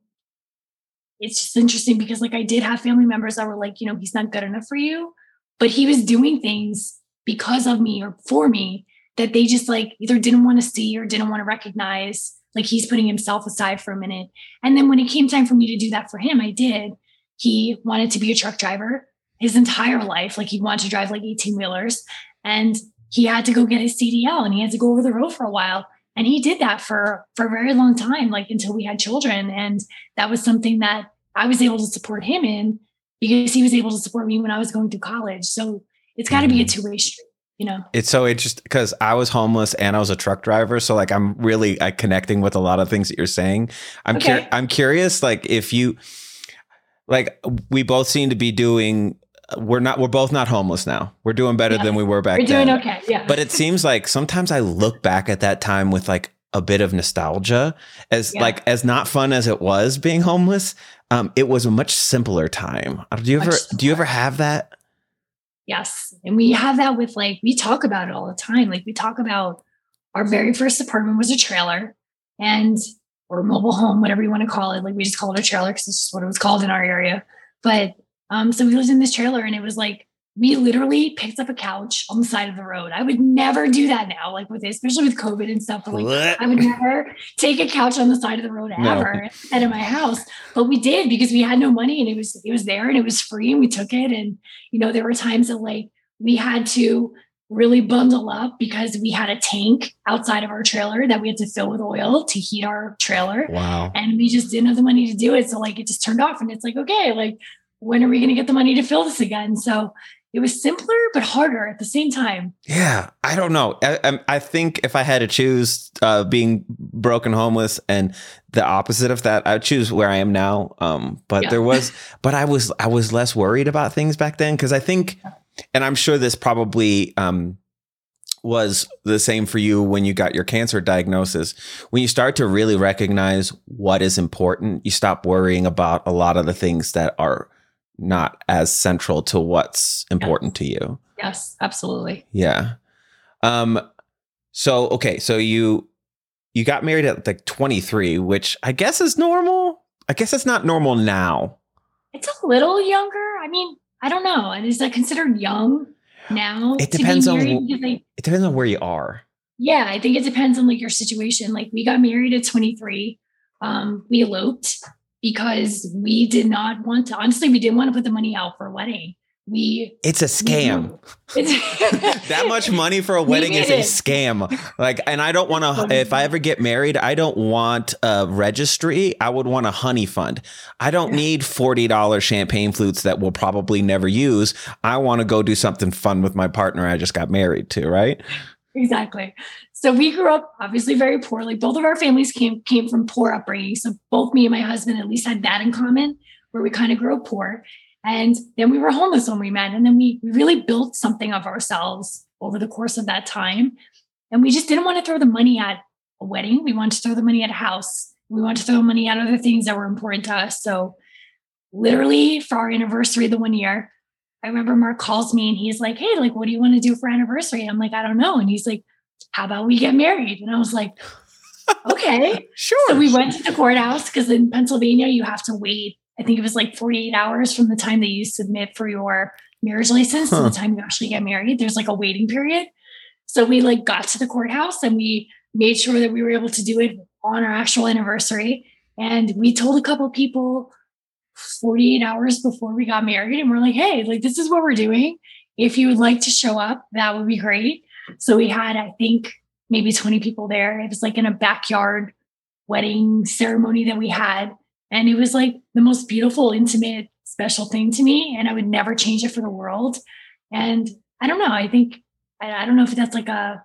it's just interesting because like I did have family members that were like, you know, he's not good enough for you, but he was doing things because of me or for me that they just like either didn't want to see or didn't want to recognize. Like he's putting himself aside for a minute. And then when it came time for me to do that for him, I did. He wanted to be a truck driver his entire life. Like he wanted to drive like 18 wheelers and he had to go get his CDL and he had to go over the road for a while. And he did that for, for a very long time, like until we had children. And that was something that I was able to support him in because he was able to support me when I was going through college. So it's got to be a mm-hmm. two way street. You know, it's so interesting because I was homeless and I was a truck driver, so like I'm really uh, connecting with a lot of things that you're saying. I'm okay. Cur- I'm curious, like if you, like we both seem to be doing we're not we're both not homeless now. We're doing better than we were back we're then. We're doing okay. Yeah. But it seems like sometimes I look back at that time with like a bit of nostalgia as yeah. like as not fun as it was being homeless. Um, it was a much simpler time. Uh, do you much ever simpler. do you ever have that? Yes. And we have that with like we talk about it all the time. Like we talk about our very first apartment was a trailer and or mobile home, whatever you want to call it. Like we just call it a trailer because it's just what it was called in our area. But um, so we lived in this trailer and it was like, we literally picked up a couch on the side of the road. I would never do that now, like with especially with COVID and stuff. Like, I would never take a couch on the side of the road ever no. of my house. But we did because we had no money and it was it was there and it was free and we took it. And you know, there were times that like we had to really bundle up because we had a tank outside of our trailer that we had to fill with oil to heat our trailer. Wow. And we just didn't have the money to do it. So like it just turned off and it's like, okay, like when are we going to get the money to fill this again? So it was simpler but harder at the same time. Yeah, I don't know. I, I think if I had to choose uh, being broken homeless and the opposite of that, I'd choose where I am now. Um, but yeah. there was, but I was I was less worried about things back then because I think, and I'm sure this probably um, was the same for you when you got your cancer diagnosis. When you start to really recognize what is important, you stop worrying about a lot of the things that are not as central to what's important to you. Yes, absolutely. Yeah. Um so okay, so you you got married at like 23, which I guess is normal. I guess it's not normal now. It's a little younger. I mean, I don't know. And is that considered young now? It depends on it depends on where you are. Yeah, I think it depends on like your situation. Like we got married at 23. Um, we eloped because we did not want to honestly we didn't want to put the money out for a wedding. We it's a scam. That much money for a wedding is a scam. Like and i don't want to if i ever get married i don't want a registry. I would want a honey fund. I don't need $40 champagne flutes that we'll probably never use. I want to go do something fun with my partner i just got married to right exactly so we grew up obviously very poorly. Both of our families came came from poor upbringing. So both me and my husband at least had that in common, where we kind of grew up poor. And then we were homeless when we met. And then we, we really built something of ourselves over the course of that time. And we just didn't want to throw the money at a wedding. We wanted to throw the money at a house. We wanted to throw money at other things that were important to us. So literally for our anniversary the one year, I remember Mark calls me and he's like, Hey, like, what do you want to do for anniversary? I'm like, I don't know. And he's like, how about we get married? And I was like, okay. sure. So we went to the courthouse because in Pennsylvania, you have to wait. I think it was like 48 hours from the time that you submit for your marriage license huh. to the time you actually get married. There's like a waiting period. So we like got to the courthouse and we made sure that we were able to do it on our actual anniversary. And we told a couple people 48 hours before we got married, and we're like, hey, like this is what we're doing. If you would like to show up, that would be great. So we had, I think, maybe 20 people there. It was like in a backyard wedding ceremony that we had. And it was like the most beautiful, intimate, special thing to me. And I would never change it for the world. And I don't know. I think, I, don't know if that's like a,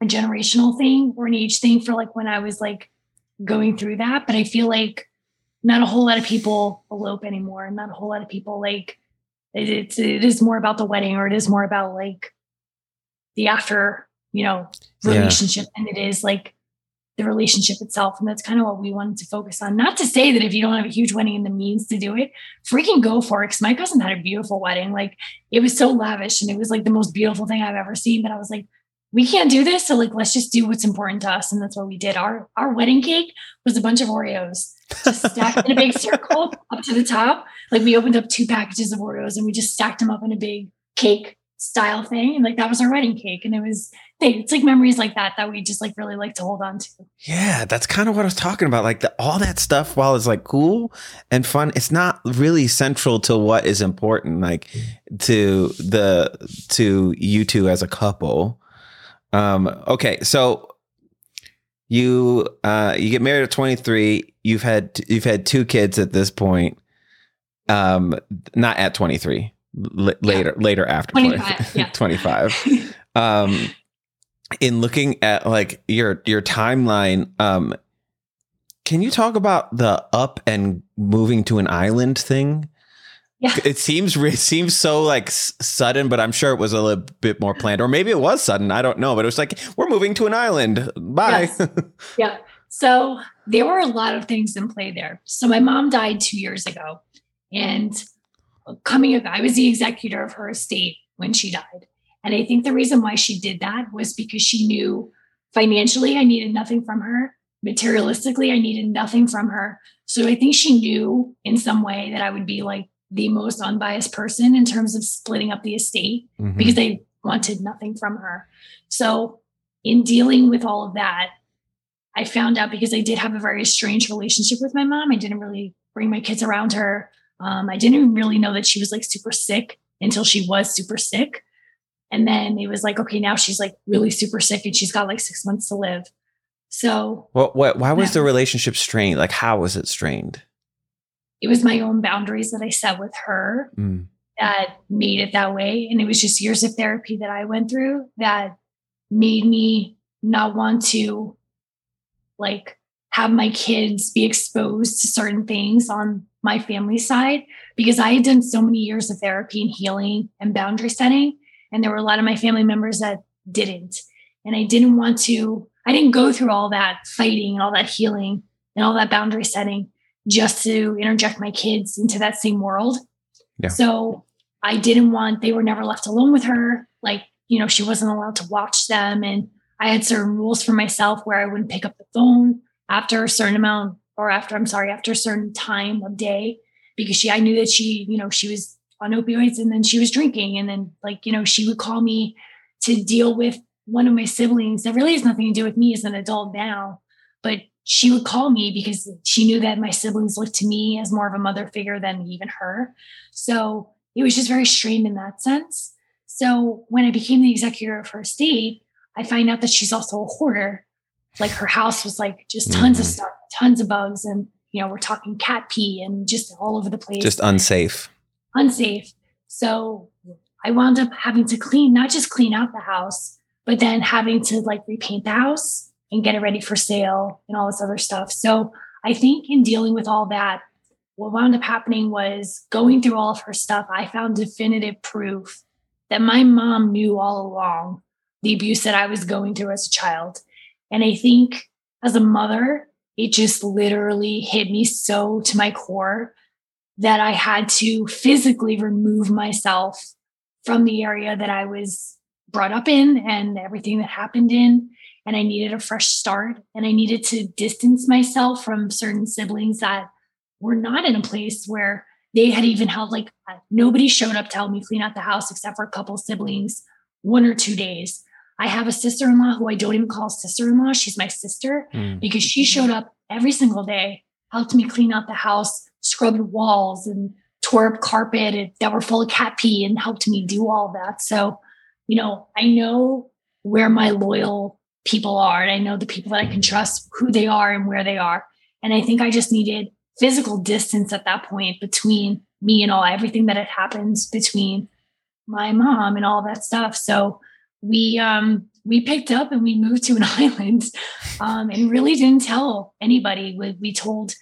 a generational thing or an age thing for like when I was like going through that. But I feel like not a whole lot of people elope anymore. And not a whole lot of people like it, it's, it is more about the wedding or it is more about like the after, you know, relationship yeah. and it is like the relationship itself. And that's kind of what we wanted to focus on. Not to say that if you don't have a huge wedding and the means to do it, freaking go for it. Cause my cousin had a beautiful wedding. Like it was so lavish and it was like the most beautiful thing I've ever seen. But I was like, we can't do this. So like, let's just do what's important to us. And that's what we did. Our, our wedding cake was a bunch of Oreos just stacked in a big circle up to the top. Like we opened up two packages of Oreos and we just stacked them up in a big cake style thing. And like that was our wedding cake. And it was it's like memories like that that we just like really like to hold on to. Yeah, that's kind of what I was talking about. Like the, all that stuff, while it's like cool and fun, it's not really central to what is important. Like to the to you two as a couple. Um. Okay, so you uh you get married at 23. You've had you've had two kids at this point. Um, not at 23. L- later, yeah. later after 25. 20, yeah. 25. um in looking at like your your timeline um can you talk about the up and moving to an island thing yeah. It seems it seems so like sudden, but I'm sure it was a little bit more planned, or maybe it was sudden. I don't know, but it was like we're moving to an island. Bye. Yes. yeah. So there were a lot of things in play there. So my mom died two years ago, and coming, up, I was the executor of her estate when she died, and I think the reason why she did that was because she knew financially I needed nothing from her. Materialistically, I needed nothing from her. So I think she knew in some way that I would be like the most unbiased person in terms of splitting up the estate mm-hmm. because they wanted nothing from her. So in dealing with all of that, I found out because I did have a very strange relationship with my mom. I didn't really bring my kids around her. Um, I didn't really know that she was like super sick until she was super sick. And then it was like, okay, now she's like really super sick and she's got like six months to live. So, well, what, why was yeah. the relationship strained? Like, how was it strained? It was my own boundaries that I set with her mm. that made it that way. And it was just years of therapy that I went through that made me not want to like have my kids be exposed to certain things on my family side because I had done so many years of therapy and healing and boundary setting and there were a lot of my family members that didn't. And I didn't want to, I didn't go through all that fighting and all that healing and all that boundary setting just to interject my kids into that same world. Yeah. So I didn't want, they were never left alone with her. Like, you know, she wasn't allowed to watch them. And I had certain rules for myself where I wouldn't pick up the phone after a certain amount or after, I'm sorry, after a certain time of day because she, I knew that she, you know, she was on opioids and then she was drinking and then like you know she would call me to deal with one of my siblings that really has nothing to do with me as an adult now but she would call me because she knew that my siblings looked to me as more of a mother figure than even her. So it was just very strained in that sense. So when i became the executor of her estate i find out that she's also a hoarder like her house was like just tons mm-hmm. of stuff tons of bugs and you know we're talking cat pee and just all over the place just unsafe unsafe. So I wound up having to clean, not just clean out the house, but then having to like repaint the house and get it ready for sale and all this other stuff. So I think in dealing with all that, what wound up happening was going through all of her stuff, I found definitive proof that my mom knew all along the abuse that I was going through as a child. And I think as a mother, it just literally hit me so to my core that I had to physically remove myself from the area that I was brought up in and everything that happened in. And I needed a fresh start. And I needed to distance myself from certain siblings that were not in a place where they had even held like nobody showed up to help me clean out the house except for a couple siblings, one or two days. I have a sister in law who I don't even call sister in law. She's my sister mm. because she showed up every single day, helped me clean out the house, scrubbed walls and tore up carpet that were full of cat pee and helped me do all that. So, you know, I know where my loyal people are and I know the people that I can trust who they are and where they are. And I think I just needed physical distance at that point between me and all everything that had happened between my mom and all that stuff. So we um we picked up and we moved to an island um and really didn't tell anybody. We, we told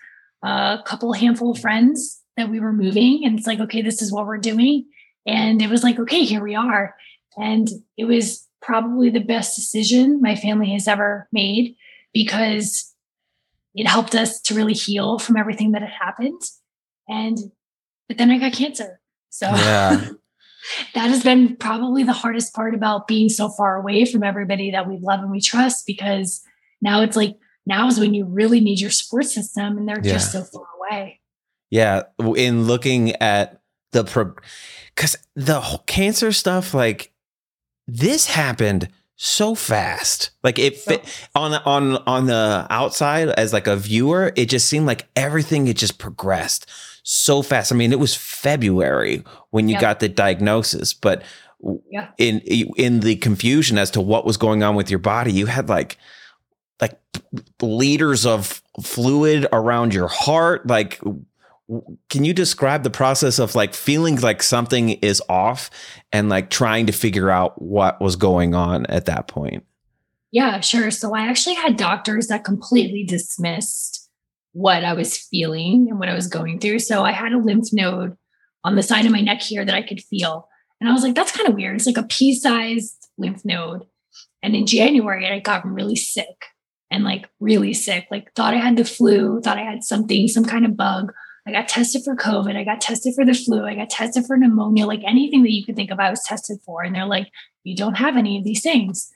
a couple handful of friends that we were moving and it's like okay this is what we're doing and it was like okay here we are and it was probably the best decision my family has ever made because it helped us to really heal from everything that had happened and but then i got cancer so yeah. that has been probably the hardest part about being so far away from everybody that we love and we trust because now it's like now is when you really need your support system and they're yeah. just so far away. Yeah. In looking at the pro, because the cancer stuff, like this happened so fast. Like it fit on the on on the outside as like a viewer, it just seemed like everything had just progressed so fast. I mean, it was February when you got the diagnosis, but yeah. in in the confusion as to what was going on with your body, you had like like liters of fluid around your heart, like can you describe the process of like feeling like something is off and like trying to figure out what was going on at that point? Yeah, sure. So I actually had doctors that completely dismissed what I was feeling and what I was going through. So I had a lymph node on the side of my neck here that I could feel. And I was like, that's kind of weird. It's like a pea sized lymph node. And in January, I got really sick and like really sick, like thought I had the flu, thought I had something, some kind of bug I got tested for COVID. I got tested for the flu. I got tested for pneumonia, like anything that you could think of, I was tested for. And they're like, you don't have any of these things.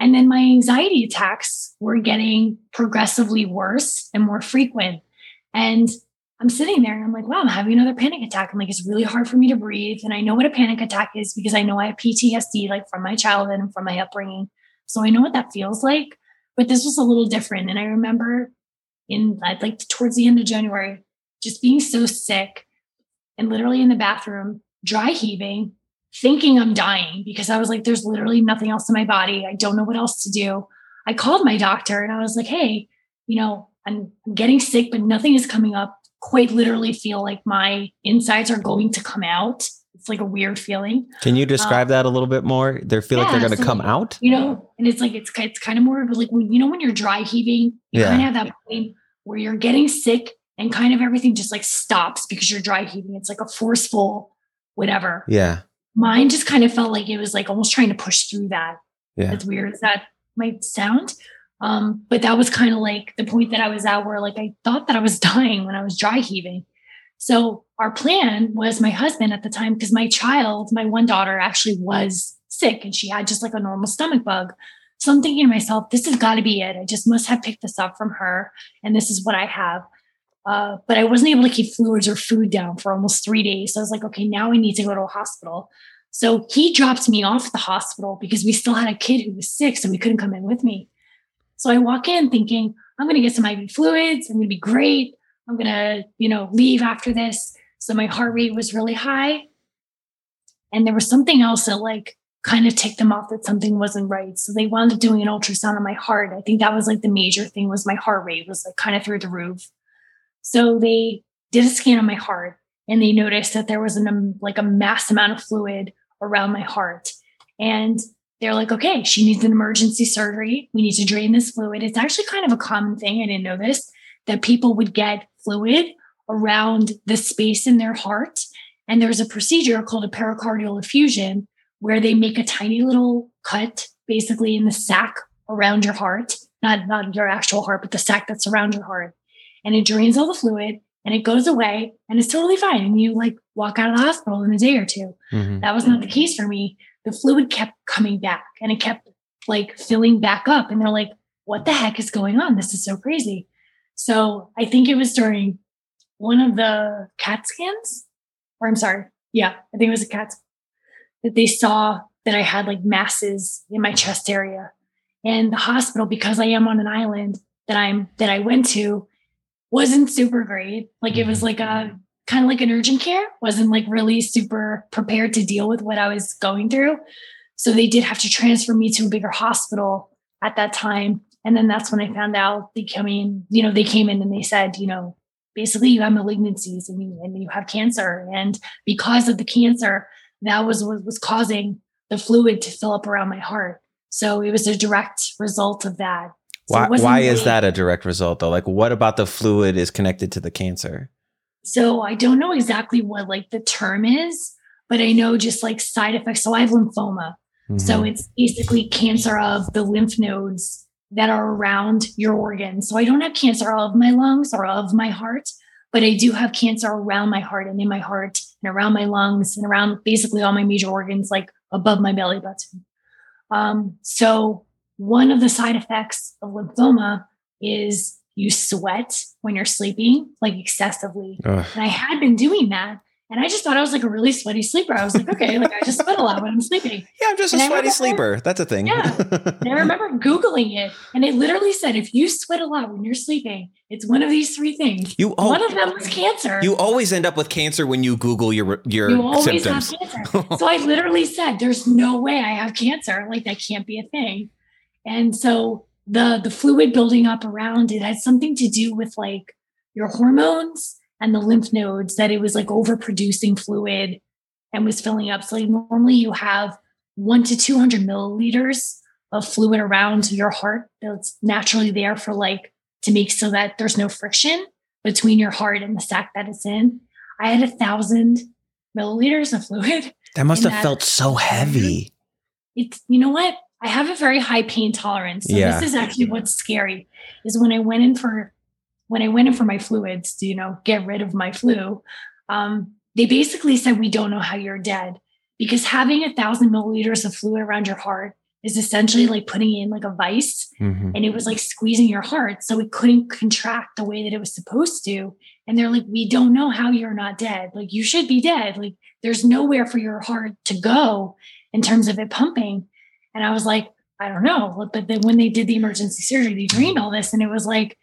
And then my anxiety attacks were getting progressively worse and more frequent. And I'm sitting there and I'm like, wow, I'm having another panic attack. I'm like, it's really hard for me to breathe. And I know what a panic attack is because I know I have PTSD, like from my childhood and from my upbringing. So I know what that feels like. But this was a little different. And I remember in like towards the end of January, just being so sick and literally in the bathroom, dry heaving, thinking I'm dying because I was like, there's literally nothing else in my body. I don't know what else to do. I called my doctor and I was like, hey, you know, I'm, I'm getting sick, but nothing is coming up. Quite literally feel like my insides are going to come out. It's like a weird feeling. Can you describe um, that a little bit more? They feel yeah, like they're going to so come like, out. You know, and it's like it's it's kind of more of like when you know when you're dry heaving, you yeah. kind of have that point where you're getting sick and kind of everything just like stops because you're dry heaving. It's like a forceful whatever. Yeah. Mine just kind of felt like it was like almost trying to push through that. Yeah. As weird as that might sound. Um, but that was kind of like the point that I was at where like I thought that I was dying when I was dry heaving. So our plan was my husband at the time, because my child, my one daughter actually was sick and she had just like a normal stomach bug. So I'm thinking to myself, this has got to be it. I just must have picked this up from her. And this is what I have. Uh, but I wasn't able to keep fluids or food down for almost three days. So I was like, okay, now I need to go to a hospital. So he dropped me off at the hospital because we still had a kid who was sick, so we couldn't come in with me. So I walk in thinking, I'm going to get some IV fluids. I'm going to be great. I'm going to, you know, leave after this. So my heart rate was really high. And there was something else that like kind of ticked them off that something wasn't right. So they wound up doing an ultrasound on my heart. I think that was like the major thing was my heart rate was like kind of through the roof. So they did a scan on my heart and they noticed that there was an um, like a mass amount of fluid around my heart. And they're like, okay, she needs an emergency surgery. We need to drain this fluid. It's actually kind of a common thing. I didn't know this that people would get fluid around the space in their heart. And there's a procedure called a pericardial effusion where they make a tiny little cut basically in the sac around your heart, not, not your actual heart, but the sac that's around your heart and it drains all the fluid and it goes away and it's totally fine. And you like walk out of the hospital in a day or 2 mm-hmm. That was not the case for me. The fluid kept coming back and it kept like filling back up. And they're like, what the heck is going on? This is so crazy. So I think it was during one of the CAT scans, or I'm sorry. Yeah, I think it was a CAT that they saw that I had like masses in my chest area. And the hospital, because I am on an island that I'm that I went to, wasn't super great. Like it was mm-hmm. like a kind of like an urgent care, wasn't like really super prepared to deal with what I was going through. So they did have to transfer me to a bigger hospital at that time. And then that's when I found out they came in, you know, they came in and they said, you know, basically you have malignancies and you, and you have cancer. And because of the cancer, that was what was causing the fluid to fill up around my heart. So it was a direct result of that. Why, why is that a direct result though? Like what about the fluid is connected to the cancer? So I don't know exactly what like the term is, but I know just like side effects. So I have lymphoma. Mm-hmm. So it's basically cancer of the lymph nodes that are around your organs. So I don't have cancer of my lungs or of my heart, but I do have cancer around my heart and in my heart and around my lungs and around basically all my major organs, like above my belly button. Um, so one of the side effects of lymphoma is you sweat when you're sleeping, like excessively. Ugh. And I had been doing that. And I just thought I was like a really sweaty sleeper. I was like, okay, like I just sweat a lot when I'm sleeping. Yeah, I'm just And a I sweaty remember- sleeper. That's a thing. Yeah. And I remember Googling it, and it literally said if you sweat a lot when you're sleeping, it's one of these three things. you oh, one of them was cancer. you always end up with cancer when you Google your your You always symptoms. have cancer. so I literally said, "There's no way I have cancer. Like that can't be a thing." And so the the fluid building up around it had something to do with like your hormones and the lymph nodes that it was like overproducing fluid and was filling up. So like normally you have one to two hundred milliliters of fluid around your heart that's naturally there for like to make so that there's no friction between your heart and the sac that it's in. I had a thousand milliliters of fluid. that must have that- felt so heavy. Mm-hmm. It's you know what? I have a very high pain tolerance. So Yeah. this is actually what's scary is when I went in for when I went in for my fluids to, you know, get rid of my flu. Um, they basically said we don't know how you're dead because having a thousand milliliters of fluid around your heart is essentially like putting in like a vice Mhm. and it was like squeezing your heart so it couldn't contract the way that it was supposed to and they're like we don't know how you're not dead like you should be dead like there's nowhere for your heart to go in terms of it pumping and i was like i don't know but then when they did the emergency surgery they drained all this and it was like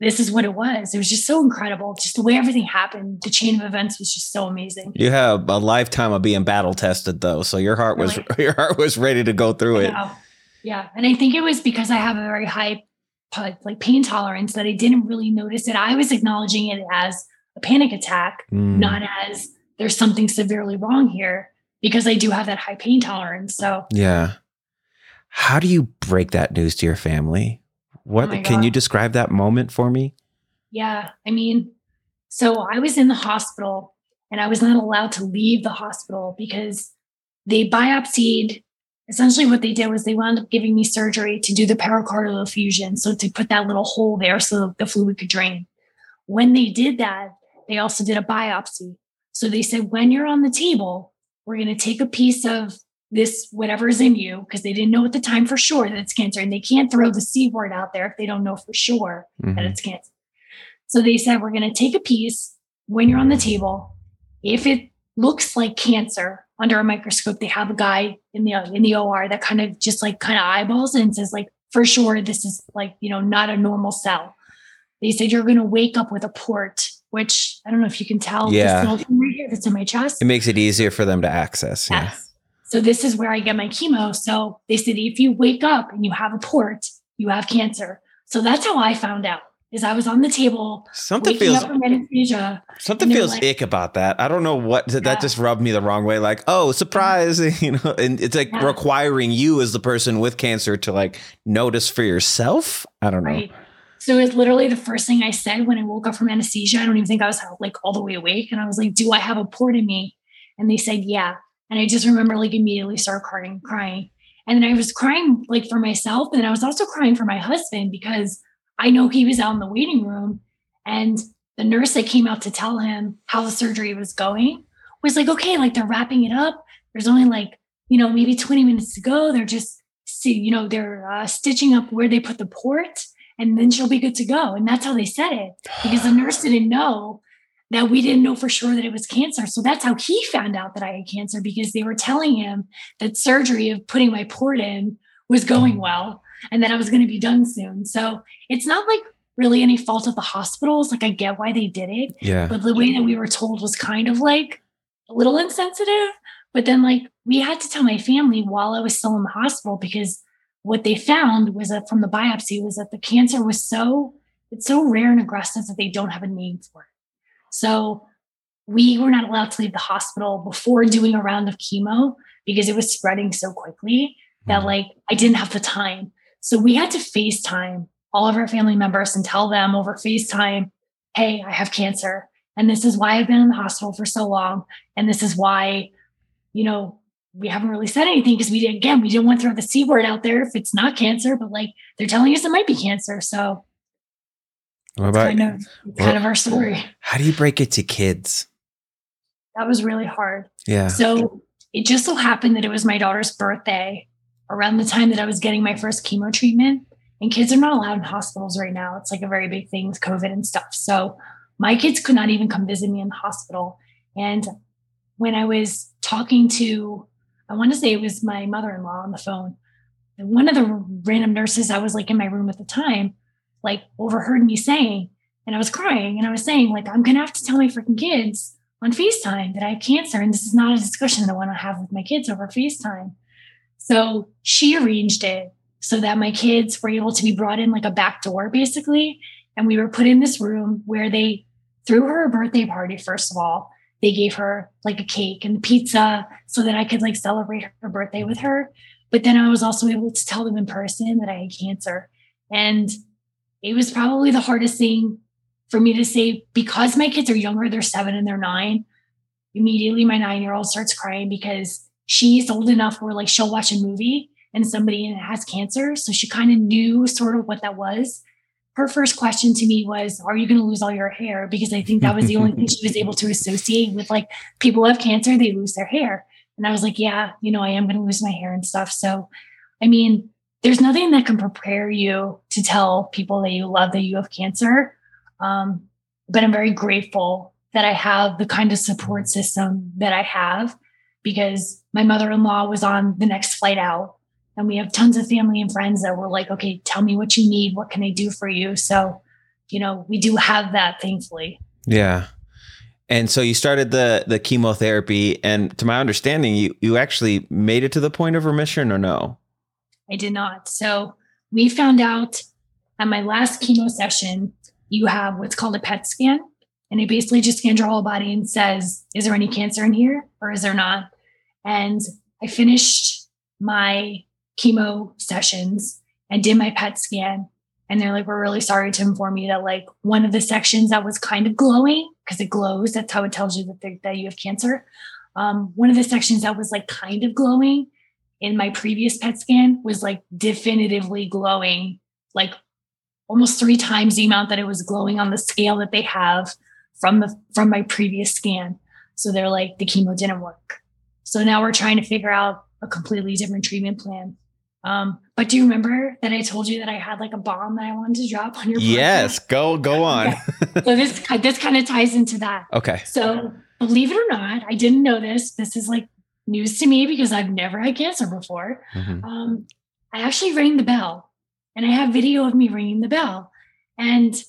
this is what it was it was just so incredible just the way everything happened the chain of events was just so amazing You have a lifetime of being battle tested though, so your heart was your heart was ready to go through it. Yeah. Yeah. And I think it was because I have a very high like pain tolerance that I didn't really notice it. I was acknowledging it as a panic attack, Mm. not as there's something severely wrong here because I do have that high pain tolerance. So Yeah. How do you break that news to your family? What Oh can you describe that moment for me? yeah, I mean, so I was in the hospital and I was not allowed to leave the hospital because they biopsied. Essentially, what they did was they wound up giving me surgery to do the pericardial effusion. So, to put that little hole there so the fluid could drain. When they did that, they also did a biopsy. So, they said, when you're on the table, we're going to take a piece of this, whatever is in you, because they didn't know at the time for sure that it's cancer. And they can't throw the C word out there if they don't know for sure that Mhm. it's cancer. So they said, we're going to take a piece when you're on the table. If it looks like cancer under a microscope, they have a guy in the in the OR that kind of just like kind of eyeballs and says like, for sure, this is like, you know, not a normal cell. They said you're going to wake up with a port, which I don't know if you can tell. Yeah. Right here that's in my chest. It makes it easier for them to access. Yeah. So this is where I get my chemo. So they said if you wake up and you have a port, you have cancer. So that's how I found out. Is I was on the table Something feels anesthesia. something feels like- ick about that. I don't know what that Yeah. just rubbed me the wrong way. Like, oh, surprise, you know, and it's like Yeah. requiring you as the person with cancer to like notice for yourself. I don't know. Right. So it was literally the first thing I said when I woke up from anesthesia. I don't even think I was like all the way awake. And I was like, Do I have a port in me? And they said, Yeah. And I just remember like immediately start crying, crying. And then I was crying like for myself. And I was also crying for my husband because I know he was out in the waiting room. And the nurse that came out to tell him how the surgery was going was like, okay, like they're wrapping it up. There's only like, you know, maybe 20 minutes to go. They're just, see, you know, they're uh, stitching up where they put the port and then she'll be good to go. And that's how they said it because the nurse didn't know that we didn't know for sure that it was cancer. So that's how he found out that I had cancer because they were telling him that surgery of putting my port in was going mm. well and that I was going to be done soon. So it's not like really any fault of the hospitals. Like I get why they did it, Yeah. but the way that we were told was kind of like a little insensitive. But then, like, we had to tell my family while I was still in the hospital because what they found was that from the biopsy was that the cancer was so it's so rare and aggressive that they don't have a name for it. So we were not allowed to leave the hospital before doing a round of chemo because it was spreading so quickly that Mhm. like I didn't have the time. So we had to FaceTime all of our family members and tell them over FaceTime, hey, I have cancer. And this is why I've been in the hospital for so long. And this is why, you know, we haven't really said anything because we did again, we didn't want to throw the C word out there if it's not cancer, but like they're telling us it might be cancer. So What about kind of kind of our story. how do you break it to kids? That was really hard. Yeah. So it just so happened that it was my daughter's birthday around the time that I was getting my first chemo treatment. And kids are not allowed in hospitals right now. It's like a very big thing with COVID and stuff. So my kids could not even come visit me in the hospital. And when I was talking to, I want to say it was my mother in law on the phone. One of the random nurses I was like in my room at the time, like overheard me saying, and I was crying and I was saying, like, I'm to have to tell my freaking kids on FaceTime that I have cancer. And this is not a discussion that I want to have with my kids over FaceTime. So she arranged it so that my kids were able to be brought in like a back door, basically. And we were put in this room where they threw her a birthday party, first of all. They gave her like a cake and pizza so that I could like celebrate her birthday with her. But then I was also able to tell them in person that I had cancer. And it was probably the hardest thing for me to say because my kids are younger, they're seven and they're nine. Immediately, my nine year old starts crying because she's old enough where like she'll watch a movie and somebody has cancer. So she kind of knew sort of what that was. Her first question to me was, Are you going to lose all your hair? Because I think that was the only thing she was able to associate with like people who have cancer, they lose their hair. And I was like, Yeah, you know, I am going to lose my hair and stuff. So, I mean, there's nothing that can prepare you to tell people that you love that you have cancer. Um, but I'm very grateful that I have the kind of support system that I have because my mother in law was on the next flight out. And we have tons of family and friends that were like, okay, tell me what you need. What can I do for you? So, you know, we do have that, thankfully. Yeah. And so you started the the chemotherapy, and to my understanding, you you actually made it to the point of remission, or no? I did not. So we found out at my last chemo session you have what's called a PET scan. And it basically just scans your whole body and says, is there any cancer in here or is there not? And I finished my chemo sessions and did my PET scan. And they're like, we're really sorry to inform you that like one of the sections that was kind of glowing, because it glows, that's how it tells you that, that you have cancer. Um, one of the sections that was like kind of glowing in my previous PET scan was like definitively glowing, like almost three times the amount that it was glowing on the scale that they have from the from my previous scan. So they're like the chemo didn't work. So now we're trying to figure out a completely different treatment plan. Um, but do you remember that I told you that I had like a bomb that I wanted to drop on your? Yes, go go on. Yeah. so this this kind of ties into that. Okay. So believe it or not, I didn't know this. This is like news to me because I've never had cancer before. Mm-hmm. Um, I actually rang the bell and I have video of me ringing the bell. And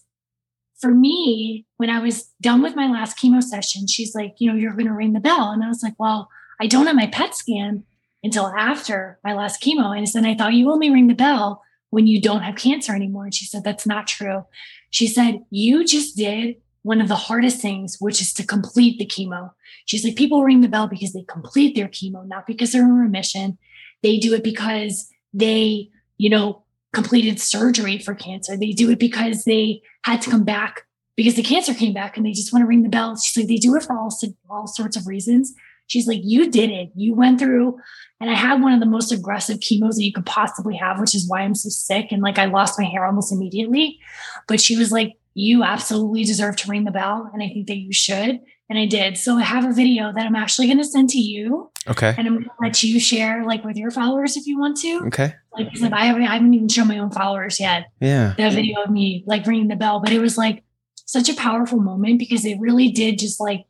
for me, when I was done with my last chemo session, she's like, you know, you're going to ring the bell. And I was like, well, I don't have my PET scan until after my last chemo. And then I thought you only ring the bell when you don't have cancer anymore. And she said, that's not true. She said, you just did one of the hardest things, which is to complete the chemo. She's like, people ring the bell because they complete their chemo, not because they're in remission. They do it because they, you know, completed surgery for cancer. They do it because they had to come back because the cancer came back and they just want to ring the bell. She's like, they do it for all, all sorts of reasons. She's like, you did it. You went through, and I had one of the most aggressive chemos that you could possibly have, which is why I'm so sick. And like, I lost my hair almost immediately. But she was like, you absolutely deserve to ring the bell. And I think that you should. And I did. So I have a video that I'm actually going to send to you. Okay. And I'm going to let you share like with your followers if you want to. Okay. Like I said, I haven't, I haven't even shown my own followers yet. Yeah. The video of me like ringing the bell, but it was like such a powerful moment because it really did just like,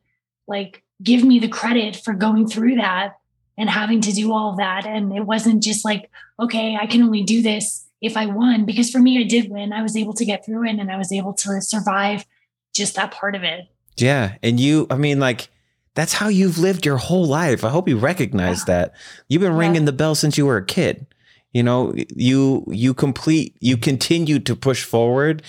like give me the credit for going through that and having to do all of that. And it wasn't just like, okay, I can only do this if I won. Because for me, I did win. I was able to get through it and I was able to survive just that part of it. Yeah. And you, I mean, like, that's how you've lived your whole life. I hope you recognize yeah. that. You've been ringing yeah. the bell since you were a kid. You know, you you complete you continue to push forward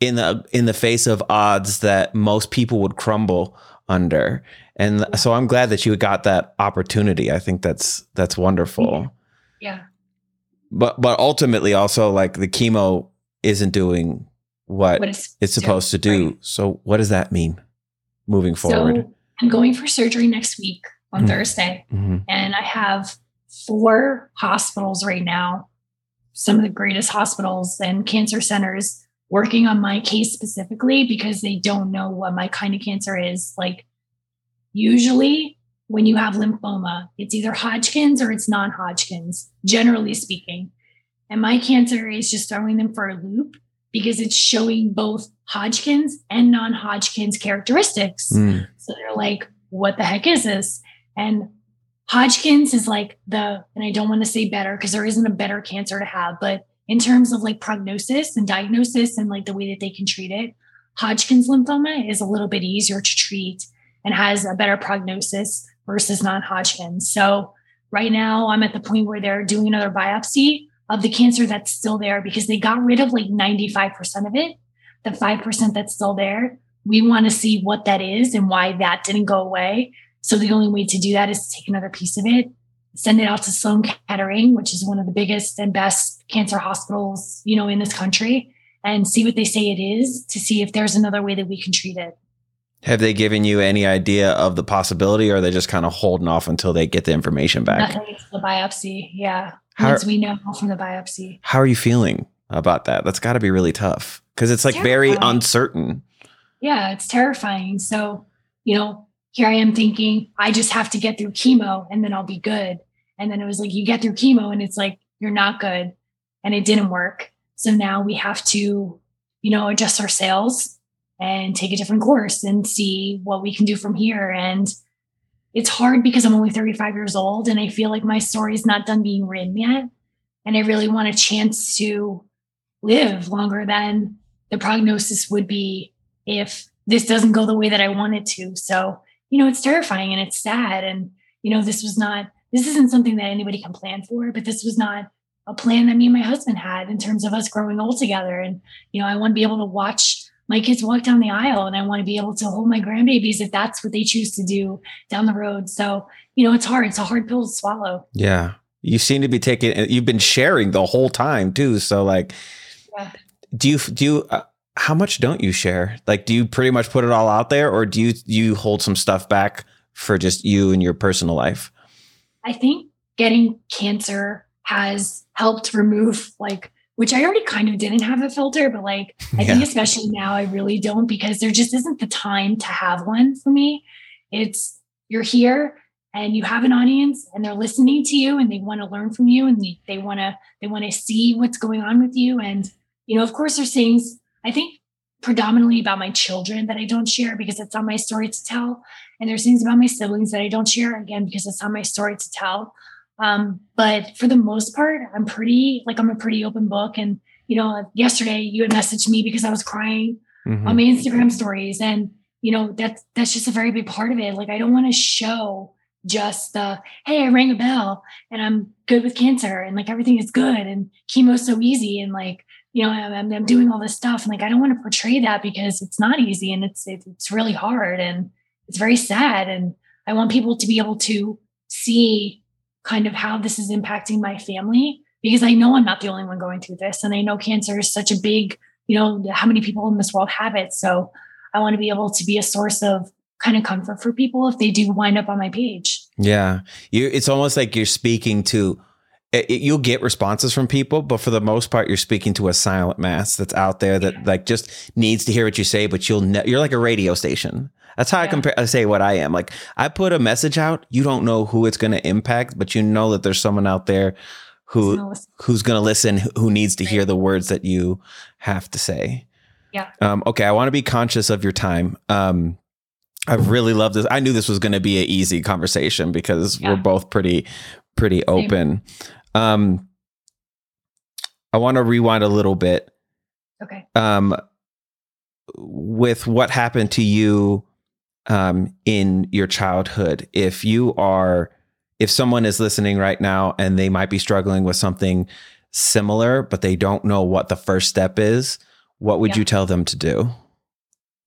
in the in the face of odds that most people would crumble under. And yeah. so I'm glad that you got that opportunity. I think that's that's wonderful. Yeah. But but ultimately also like the chemo isn't doing what, what it's, it's supposed to do. Right. So what does that mean? moving forward? So I'm going for surgery next week on mm-hmm. Thursday, mm-hmm. and I have four hospitals right now, some of the greatest hospitals and cancer centers working on my case specifically because they don't know what my kind of cancer is. Like, usually, when you have lymphoma, it's either Hodgkin's or it's non Hodgkin's, generally speaking. And my cancer is just throwing them for a loop because it's showing both Hodgkin's and non Hodgkin's characteristics. Mm. So they're like, what the heck is this? And Hodgkin's is like the, and I don't want to say better because there isn't a better cancer to have, but in terms of like prognosis and diagnosis and like the way that they can treat it, Hodgkin's lymphoma is a little bit easier to treat and has a better prognosis versus non Hodgkin's. So right now I'm at the point where they're doing another biopsy of the cancer that's still there because they got rid of like 95% of it. The 5% that's still there, we want to see what that is and why that didn't go away. So the only way to do that is to take another piece of it, send it out to Sloan Kettering, which is one of the biggest and best cancer hospitals, you know, in this country, and see what they say it is to see if there's another way that we can treat it. Have they given you any idea of the possibility, or are they just kind of holding off until they get the information back? Nothing. The biopsy. Yeah. How, Once we know from the biopsy. How are you feeling about that? That's got to be really tough because it's like very uncertain. Yeah, it's terrifying. So, you know, here I am thinking, I just have to get through chemo and then I'll be good. And then it was like, you get through chemo and it's like, you're not good. And it didn't work. So now we have to, you know, adjust our sails and take a different course and see what we can do from here. And it's hard because I'm only 35 years old and I feel like my story is not done being written yet. And I really want a chance to live longer than the prognosis would be if this doesn't go the way that I want it to. So, you know, it's terrifying and it's sad. And, you know, this was not, this isn't something that anybody can plan for, but this was not a plan that me and my husband had in terms of us growing old together. And, you know, I want to be able to watch my kids walk down the aisle and I want to be able to hold my grandbabies if that's what they choose to do down the road. So, you know, it's hard. It's a hard pill to swallow. Yeah. You seem to be taking, you've been sharing the whole time too. So, like, yeah. do you, do you, uh, how much don't you share? Like, do you pretty much put it all out there or do you, you hold some stuff back for just you and your personal life? I think getting cancer has helped remove like which I already kind of didn't have a filter, but like I yeah. think especially now I really don't because there just isn't the time to have one for me. It's you're here and you have an audience and they're listening to you and they want to learn from you and they, they want to they want to see what's going on with you and you know of course there's things I think predominantly about my children that I don't share because it's on my story to tell and there's things about my siblings that I don't share again because it's on my story to tell um, but for the most part, I'm pretty like I'm a pretty open book. And you know, yesterday you had messaged me because I was crying mm-hmm. on my Instagram stories, and you know that's that's just a very big part of it. Like I don't want to show just the hey, I rang a bell and I'm good with cancer and like everything is good and chemo's so easy and like you know I'm, I'm doing all this stuff and like I don't want to portray that because it's not easy and it's it's really hard and it's very sad and I want people to be able to see kind of how this is impacting my family because I know I'm not the only one going through this. And I know cancer is such a big, you know, how many people in this world have it. So I want to be able to be a source of kind of comfort for people if they do wind up on my page. Yeah. You, it's almost like you're speaking to, it, you'll get responses from people, but for the most part, you're speaking to a silent mass that's out there that like just needs to hear what you say, but you'll, ne- you're like a radio station. That's how yeah. I compare. I say what I am. Like I put a message out. You don't know who it's going to impact, but you know that there's someone out there who who's going to listen, who needs to hear the words that you have to say. Yeah. Um, okay. I want to be conscious of your time. Um, I really love this. I knew this was going to be an easy conversation because yeah. we're both pretty, pretty open. Um, I want to rewind a little bit. Okay. Um, with what happened to you um, in your childhood. If you are, if someone is listening right now and they might be struggling with something similar, but they don't know what the first step is, what would yeah. you tell them to do?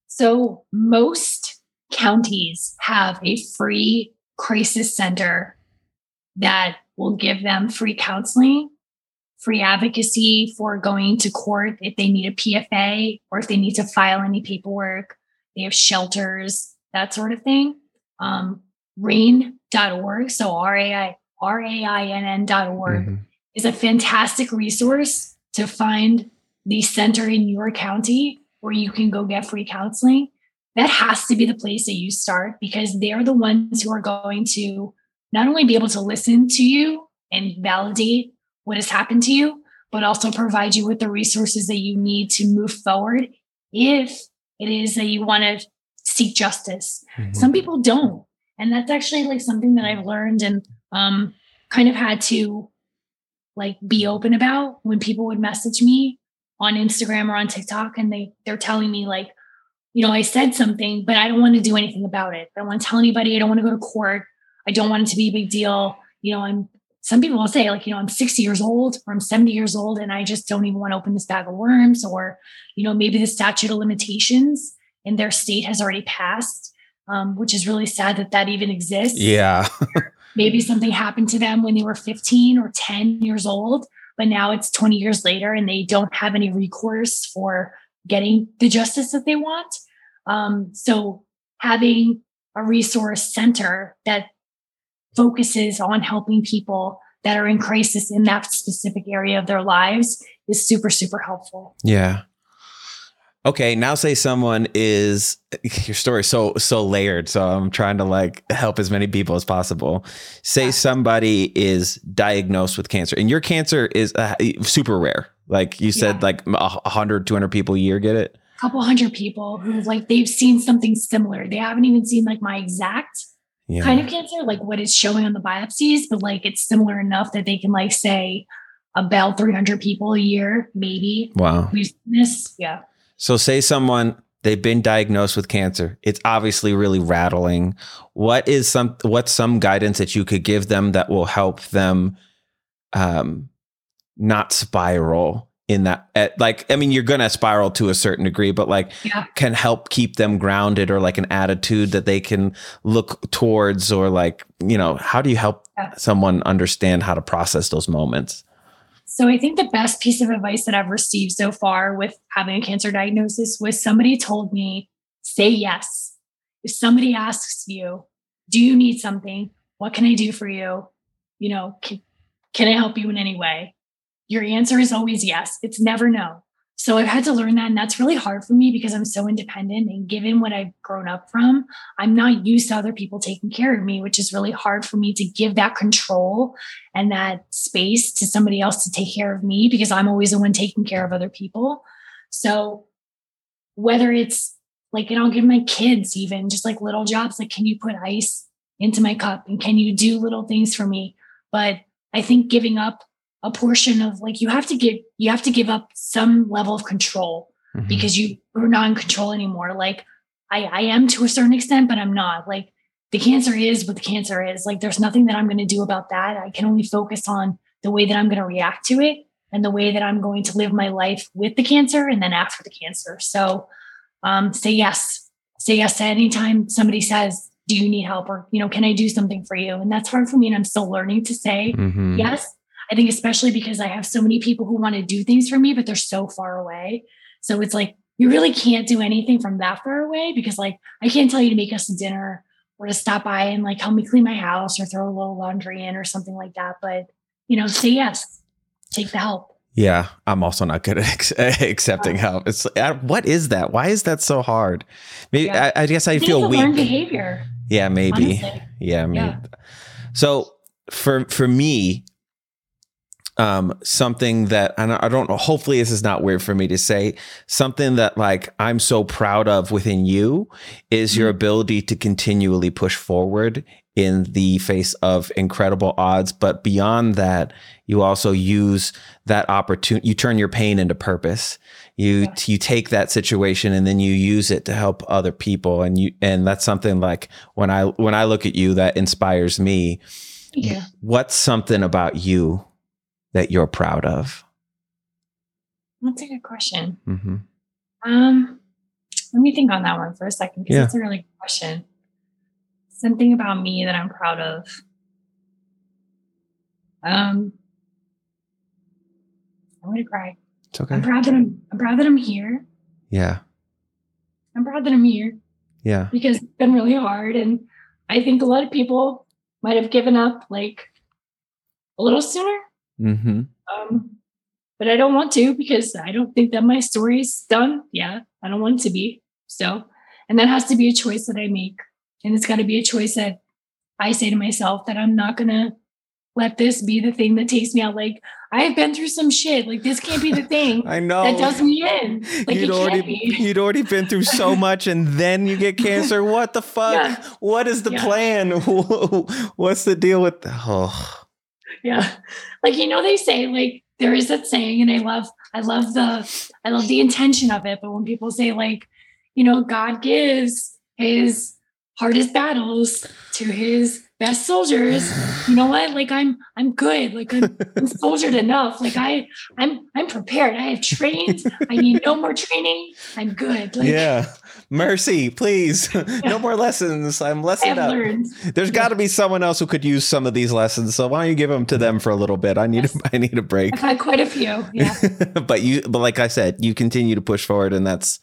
So, most counties have a free crisis center that will give them free counseling, free advocacy for going to court if they need a PFA or if they need to file any paperwork. They have shelters that sort of thing. Um, rainn.org, so R-A-I, R-A-I-N-N.org mm-hmm. is a fantastic resource to find the center in your county where you can go get free counseling. That has to be the place that you start because they're the ones who are going to not only be able to listen to you and validate what has happened to you, but also provide you with the resources that you need to move forward if it is that you want to seek justice. Mm-hmm. Some people don't. And that's actually like something that I've learned and um, kind of had to like be open about when people would message me on Instagram or on TikTok and they they're telling me like, you know, I said something, but I don't want to do anything about it. I don't want to tell anybody. I don't want to go to court. I don't want it to be a big deal. You know, I'm some people will say like, you know, I'm 60 years old or I'm 70 years old and I just don't even want to open this bag of worms or, you know, maybe the statute of limitations in their state has already passed, um, which is really sad that that even exists. Yeah. maybe something happened to them when they were 15 or 10 years old, but now it's 20 years later and they don't have any recourse for getting the justice that they want. Um, so having a resource center that focuses on helping people that are in crisis in that specific area of their lives is super, super helpful. Yeah. Okay, now say someone is your story so so layered, so I'm trying to like help as many people as possible. Say yeah. somebody is diagnosed with cancer, and your cancer is uh, super rare. Like you said, yeah. like 100, 200 people a year get it. A couple hundred people who like they've seen something similar. They haven't even seen like my exact yeah. kind of cancer, like what is showing on the biopsies, but like it's similar enough that they can like say about 300 people a year, maybe. Wow. This. Yeah. So, say someone they've been diagnosed with cancer. It's obviously really rattling. What is some what's some guidance that you could give them that will help them um, not spiral in that at, like I mean you're going to spiral to a certain degree but like yeah. can help keep them grounded or like an attitude that they can look towards or like you know how do you help yeah. someone understand how to process those moments? So I think the best piece of advice that I've received so far with having a cancer diagnosis was somebody told me, say yes. If somebody asks you, do you need something? What can I do for you? You know, can, can I help you in any way? Your answer is always yes. It's never no. So I've had to learn that. And that's really hard for me because I'm so independent. And given what I've grown up from, I'm not used to other people taking care of me, which is really hard for me to give that control and that space to somebody else to take care of me because I'm always the one taking care of other people. So whether it's like, and I'll give my kids even just like little jobs, like, can you put ice into my cup and can you do little things for me? But I think giving up a portion of like you have to give you have to give up some level of control mm-hmm. because you are not in control anymore. Like i i am to a certain extent but i'm not. Like the cancer is what the cancer is. Like there's nothing that i'm going to do about that. I can only focus on the way that i'm going to react to it and the way that i'm going to live my life with the cancer and then after the cancer. So um, say yes. Say yes to anytime somebody says do you need help? or you know can i do something for you? And that's hard for me and i'm still learning to say mm-hmm. yes I think especially because I have so many people who want to do things for me, but they're so far away. So it's like you really can't do anything from that far away because like I can't tell you to make us a dinner or to stop by and like help me clean my house or throw a little laundry in or something like that. But you know, say yes, take the help. Yeah, I'm also not good at accepting help. It's uh, what is that? Why is that so hard? Maybe yeah. I, I, guess I, I feel weak. behavior. Yeah, maybe. Honestly. Yeah, maybe. Yeah. So for for me, um, something that and I don't know. Hopefully, this is not weird for me to say. Something that like I'm so proud of within you is mm-hmm. your ability to continually push forward in the face of incredible odds. But beyond that, you also use that opportunity. You turn your pain into purpose. You yeah. you take that situation and then you use it to help other people. And you and that's something like when I when I look at you, that inspires me. Yeah. What's something about you that you're proud of? That's a good question. Mm-hmm. Um, let me think on that one for a second because yeah. that's a really good question. Something about me that I'm proud of. Um, I'm gonna cry. It's okay. I'm proud that I'm. I'm proud that I'm here. Yeah. I'm proud that I'm here. Yeah. Because it's been really hard, and I think a lot of people might have given up like a little sooner. Mm-hmm. Um, but I don't want to because I don't think that my story's done. Yeah, I don't want it to be. So, and that has to be a choice that I make. And it's got to be a choice that I say to myself that I'm not going to let this be the thing that takes me out. Like I have been through some shit. Like this can't be the thing. I know that does me in. Like you'd already you'd already been through so much, and then you get cancer. What the fuck? Yeah. What is the Yeah. plan? What's the deal with? Oh, Yeah. Like you know they say like there is that saying and I love I love the I love the intention of it but when people say like you know God gives his hardest battles to his best soldiers you know what like I'm I'm good like I'm, I'm soldiered enough like I I'm I'm prepared I have trained I need no more training I'm good like yeah. Mercy, please. no more lessons. I'm lessened up. learned There's got to be someone else who could use some of these lessons. So why don't you give them to them for a little bit? I need Yes. a, I need a break. I've had quite a few yeah but you but like I said, you continue to push forward and that's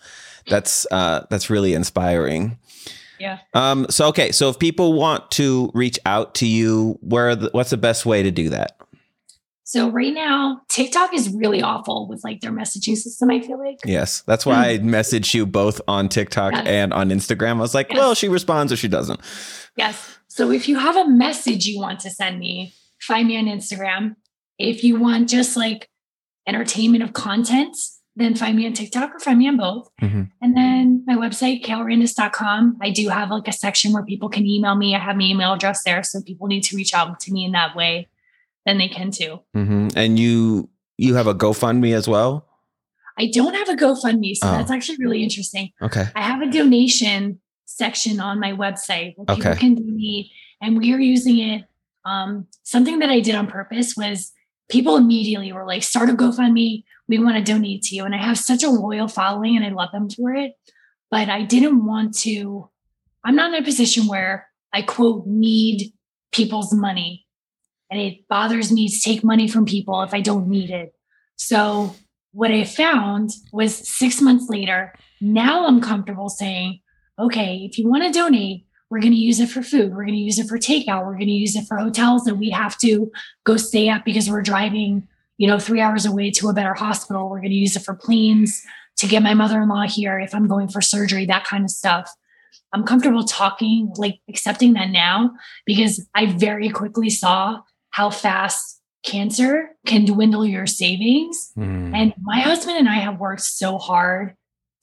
that's uh that's really inspiring. Yeah Um so okay, so if people want to reach out to you, where are the, what's the best way to do that? So right now, TikTok is really awful with like their messaging system. I feel like. Yes, that's why I messaged you both on TikTok Yes. and on Instagram. I was like, Yes. well, she responds or she doesn't. Yes. So if you have a message you want to send me, find me on Instagram. If you want just like entertainment of content, then find me on TikTok or find me on both. Mhm. And then my website, klrandis.com. I do have like a section where people can email me. I have my email address there. So people need to reach out to me in that way, then they can too. hmm And you you have a GoFundMe as well. I don't have a GoFundMe. So Oh. that's actually really interesting. Okay. I have a donation section on my website where people Okay. can donate, and we are using it. Um, something that I did on purpose was people immediately were like, "Start a GoFundMe. We want to donate to you." And I have such a loyal following, and I love them for it. But I didn't want to. I'm not in a position where I quote need people's money, and it bothers me to take money from people if I don't need it. So what I found was six months later, now I'm comfortable saying, okay, if you want to donate, we're going to use it for food. We're going to use it for takeout. We're going to use it for hotels that we have to go stay at because we're driving, you know, three hours away to a better hospital. We're going to use it for planes to get my mother in law here if I'm going for surgery, that kind of stuff. I'm comfortable talking, like accepting that now because I very quickly saw how fast cancer can dwindle your savings. Mm. And my husband and I have worked so hard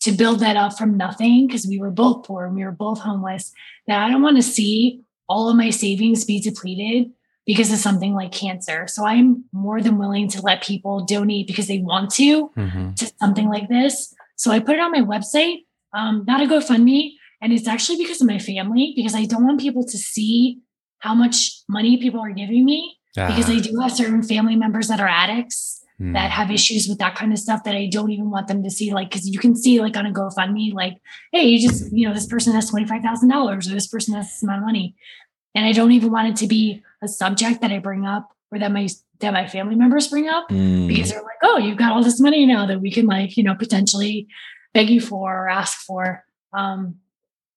to build that up from nothing because we were both poor and we were both homeless that I don't want to see all of my savings be depleted because of something like cancer. So I'm more than willing to let people donate because they want to Mhm. to something like this. So I put it on my website, um, not a GoFundMe. And it's actually because of my family, because I don't want people to see how much money people are giving me because Ah. I do have certain family members that are addicts Mm. that have issues with that kind of stuff that I don't even want them to see. Like, because you can see, like, on a GoFundMe, like, hey, you just, you know, this person has $25,000 or this person has this amount of money. And I don't even want it to be a subject that I bring up or that my, that my family members bring up Mm. because they're like, oh, you've got all this money now that we can, like, you know, potentially beg you for or ask for. Um,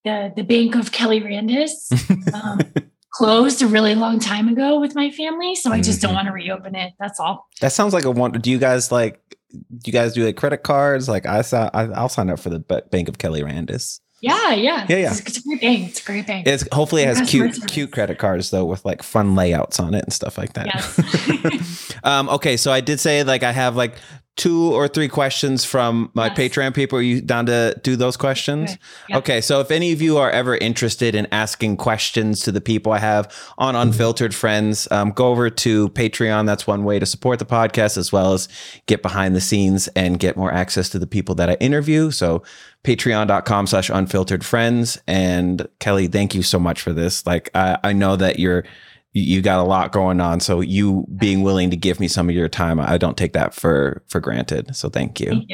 the, the bank of Kelly Randis um, closed a really long time ago with my family. So I just don't Mhm. want to reopen it. That's all. That sounds like a one. Do you guys like? Do you guys do like credit cards? Like I saw, I, I'll sign up for the Bank of Kelly Randis. Yeah, yeah, Yeah, yeah. It's, it's a great bank. It's a great bank. It's hopefully it has cute, cute credit cards though, with like fun layouts on it and stuff like that. Yes. um, okay, so I did say like I have like two or three questions from my Yes. Patreon people. Are you down to do those questions? Okay. Yeah. Okay, so if any of you are ever interested in asking questions to the people I have on Unfiltered Friends, um, go over to Patreon. That's one way to support the podcast as well as get behind the scenes and get more access to the people that I interview. So patreon.com slash unfiltered friends. And Kelly, thank you so much for this. Like, I, I know that you're, you got a lot going on. So you being willing to give me some of your time, I don't take that for, for granted. So thank you. Thank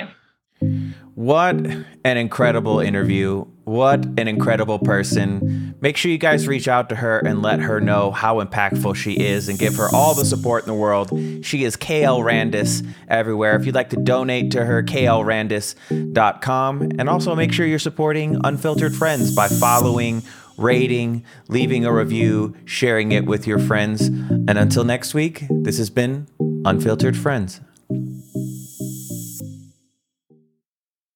you. What an incredible interview. What an incredible person. Make sure you guys reach out to her and let her know how impactful she is and give her all the support in the world. She is KL Randis everywhere. If you'd like to donate to her, klrandis.com. And also make sure you're supporting Unfiltered Friends by following, rating, leaving a review, sharing it with your friends. And until next week, this has been Unfiltered Friends.